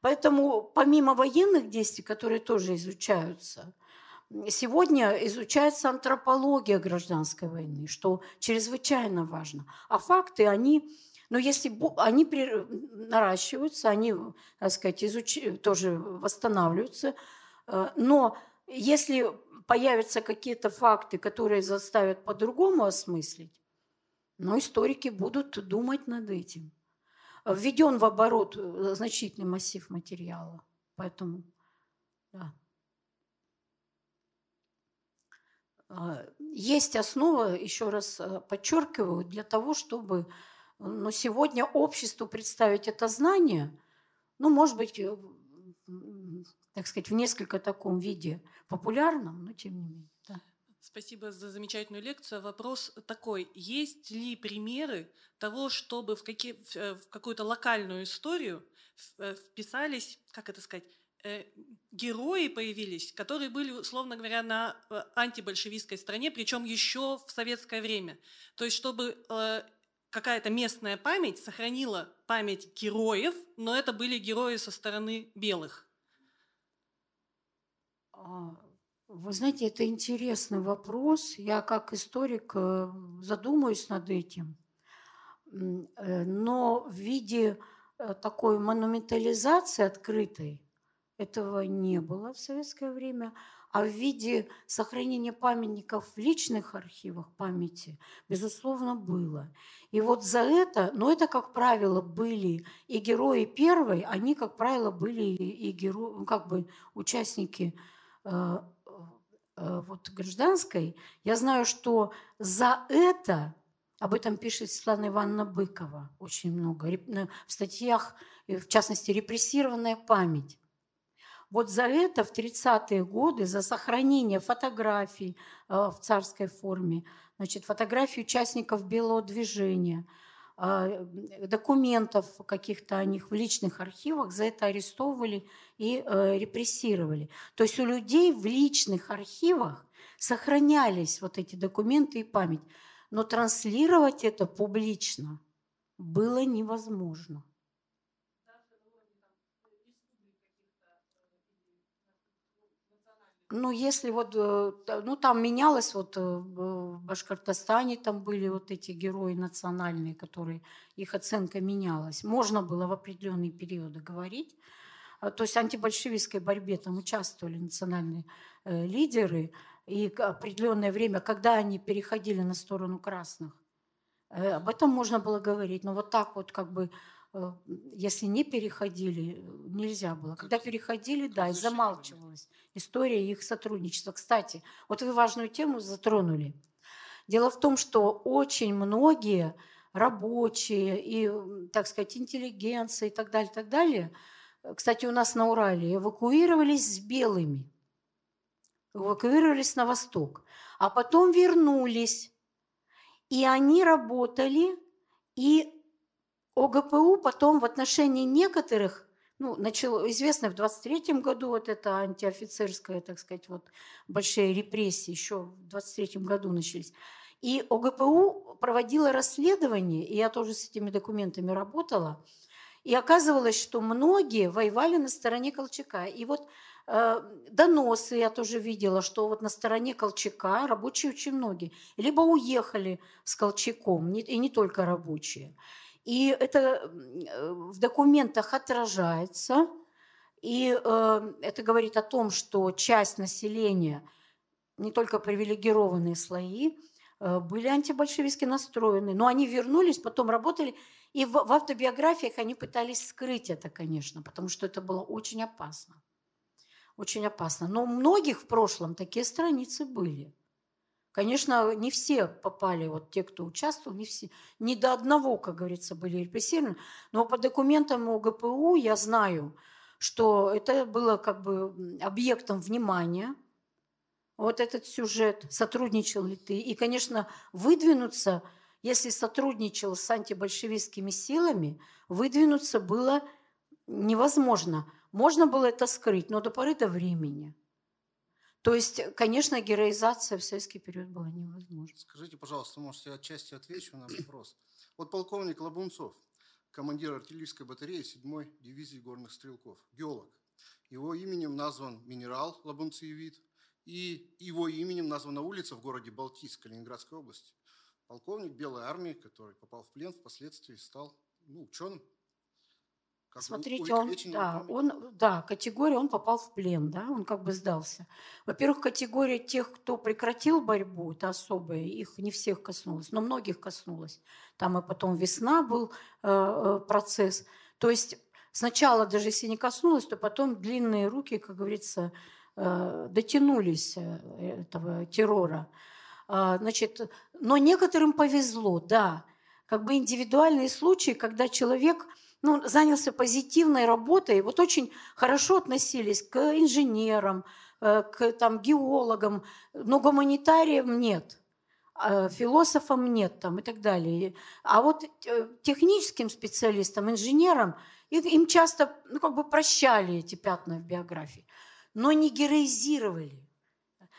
Поэтому помимо военных действий, которые тоже изучаются, сегодня изучается антропология гражданской войны, что чрезвычайно важно. А факты, они, ну, если они наращиваются, они, так сказать, изуч... тоже восстанавливаются, э, но если появятся какие-то факты, которые заставят по-другому осмыслить, но историки будут думать над этим. Введен в оборот э, значительный массив материала. Поэтому, да. А, есть основа, еще раз э, подчеркиваю, для того, чтобы ну, сегодня обществу представить это знание, ну, может быть, э, так сказать, в несколько таком виде популярном, но тем не менее. Да. Спасибо за замечательную лекцию. Вопрос такой. Есть ли примеры того, чтобы в, какие, в э, какую-то локальную историю вписались, как это сказать, герои появились, которые были, условно говоря, на антибольшевистской стране, причем еще в советское время. То есть, чтобы какая-то местная память сохранила память героев, но это были герои со стороны белых. А, вы знаете, это интересный вопрос. Я как историк э, задумаюсь над этим. Э, но в виде э, такой монументализации открытой этого не было в советское время, а в виде сохранения памятников в личных архивах памяти, безусловно, было. И вот за это, но это, как правило, были и герои первой, они, как правило, были и герои, ну, как бы участники Э, э, вот гражданской, я знаю, что за это, об этом пишет Светлана Ивановна Быкова очень много, ну, в статьях, э, в частности, репрессированная память. Вот за это в 30-е годы, за сохранение фотографий в царской форме, значит, фотографий участников белого движения – а, документов каких-то о них в личных архивах, за это арестовывали и э, репрессировали. То есть у людей в личных архивах сохранялись вот эти документы и память, но транслировать это публично было невозможно. Ну, если вот, э, ну, там менялось, вот э, в Башкортостане там были вот эти герои национальные, которые, их оценка менялась. Можно было в определенные периоды говорить. А, то есть в антибольшевистской борьбе там участвовали национальные э, лидеры, и определенное время, когда они переходили на сторону красных, об этом можно было говорить. Но вот так вот как бы если не переходили, нельзя было. Когда переходили, да, и замалчивалась история их сотрудничества. Кстати, вот вы важную тему затронули. Дело в том, что очень многие рабочие и, так сказать, интеллигенция и так далее, так далее, э, кстати, у нас на Урале эвакуировались с белыми, эвакуировались на восток, а потом вернулись, и они работали и ОГПУ потом в отношении некоторых, ну, начало, известно, в 23 году вот это антиофицерское, так сказать, вот большие репрессии еще в 23 году начались. И ОГПУ проводила расследование, и я тоже с этими документами работала, и оказывалось, что многие воевали на стороне Колчака. И вот э, доносы я тоже видела, что вот на стороне Колчака рабочие очень многие. Либо уехали с Колчаком, и не только рабочие. И это э, в документах отражается. И э, это говорит о том, что часть населения, не только привилегированные слои, э, были антибольшевистски настроены. Но они вернулись, потом работали. И в, в автобиографиях они пытались скрыть это, конечно, потому что это было очень опасно. Очень опасно. Но у многих в прошлом такие страницы были. Конечно, не все попали, вот те, кто участвовал, не все, не до одного, как говорится, были репрессированы. Но по документам ОГПУ я знаю, что это было как бы объектом внимания, вот этот сюжет, сотрудничал ли ты. И, конечно, выдвинуться, если сотрудничал с антибольшевистскими силами, выдвинуться было невозможно. Можно было это скрыть, но до поры до времени. То есть, конечно, героизация в советский период была невозможна. Скажите, пожалуйста, может, я отчасти отвечу на вопрос. Вот полковник Лабунцов, командир артиллерийской батареи 7-й дивизии горных стрелков, геолог. Его именем назван минерал Лабунцевит, и его именем названа улица в городе Балтийск Калининградской области. Полковник Белой армии, который попал в плен, впоследствии стал ну, ученым. Как Смотрите, он, да, он, да, категория, он попал в плен, да, он как бы сдался. Во-первых, категория тех, кто прекратил борьбу, это особая, их не всех коснулось, но многих коснулось. Там и потом весна был э, э, процесс. То есть сначала даже если не коснулось, то потом длинные руки, как говорится, э, дотянулись э, этого террора. Э, значит, но некоторым повезло, да. Как бы индивидуальные случаи, когда человек ну, занялся позитивной работой, вот очень хорошо относились к инженерам, э, к там, геологам, но гуманитариям нет, а философам нет там, и так далее. А вот э, техническим специалистам, инженерам, им часто ну, как бы прощали эти пятна в биографии, но не героизировали.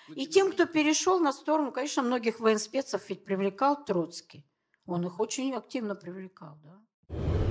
Ну, и тем, кто перешел на сторону, конечно, многих военспецов ведь привлекал Троцкий. Он их очень активно привлекал, да.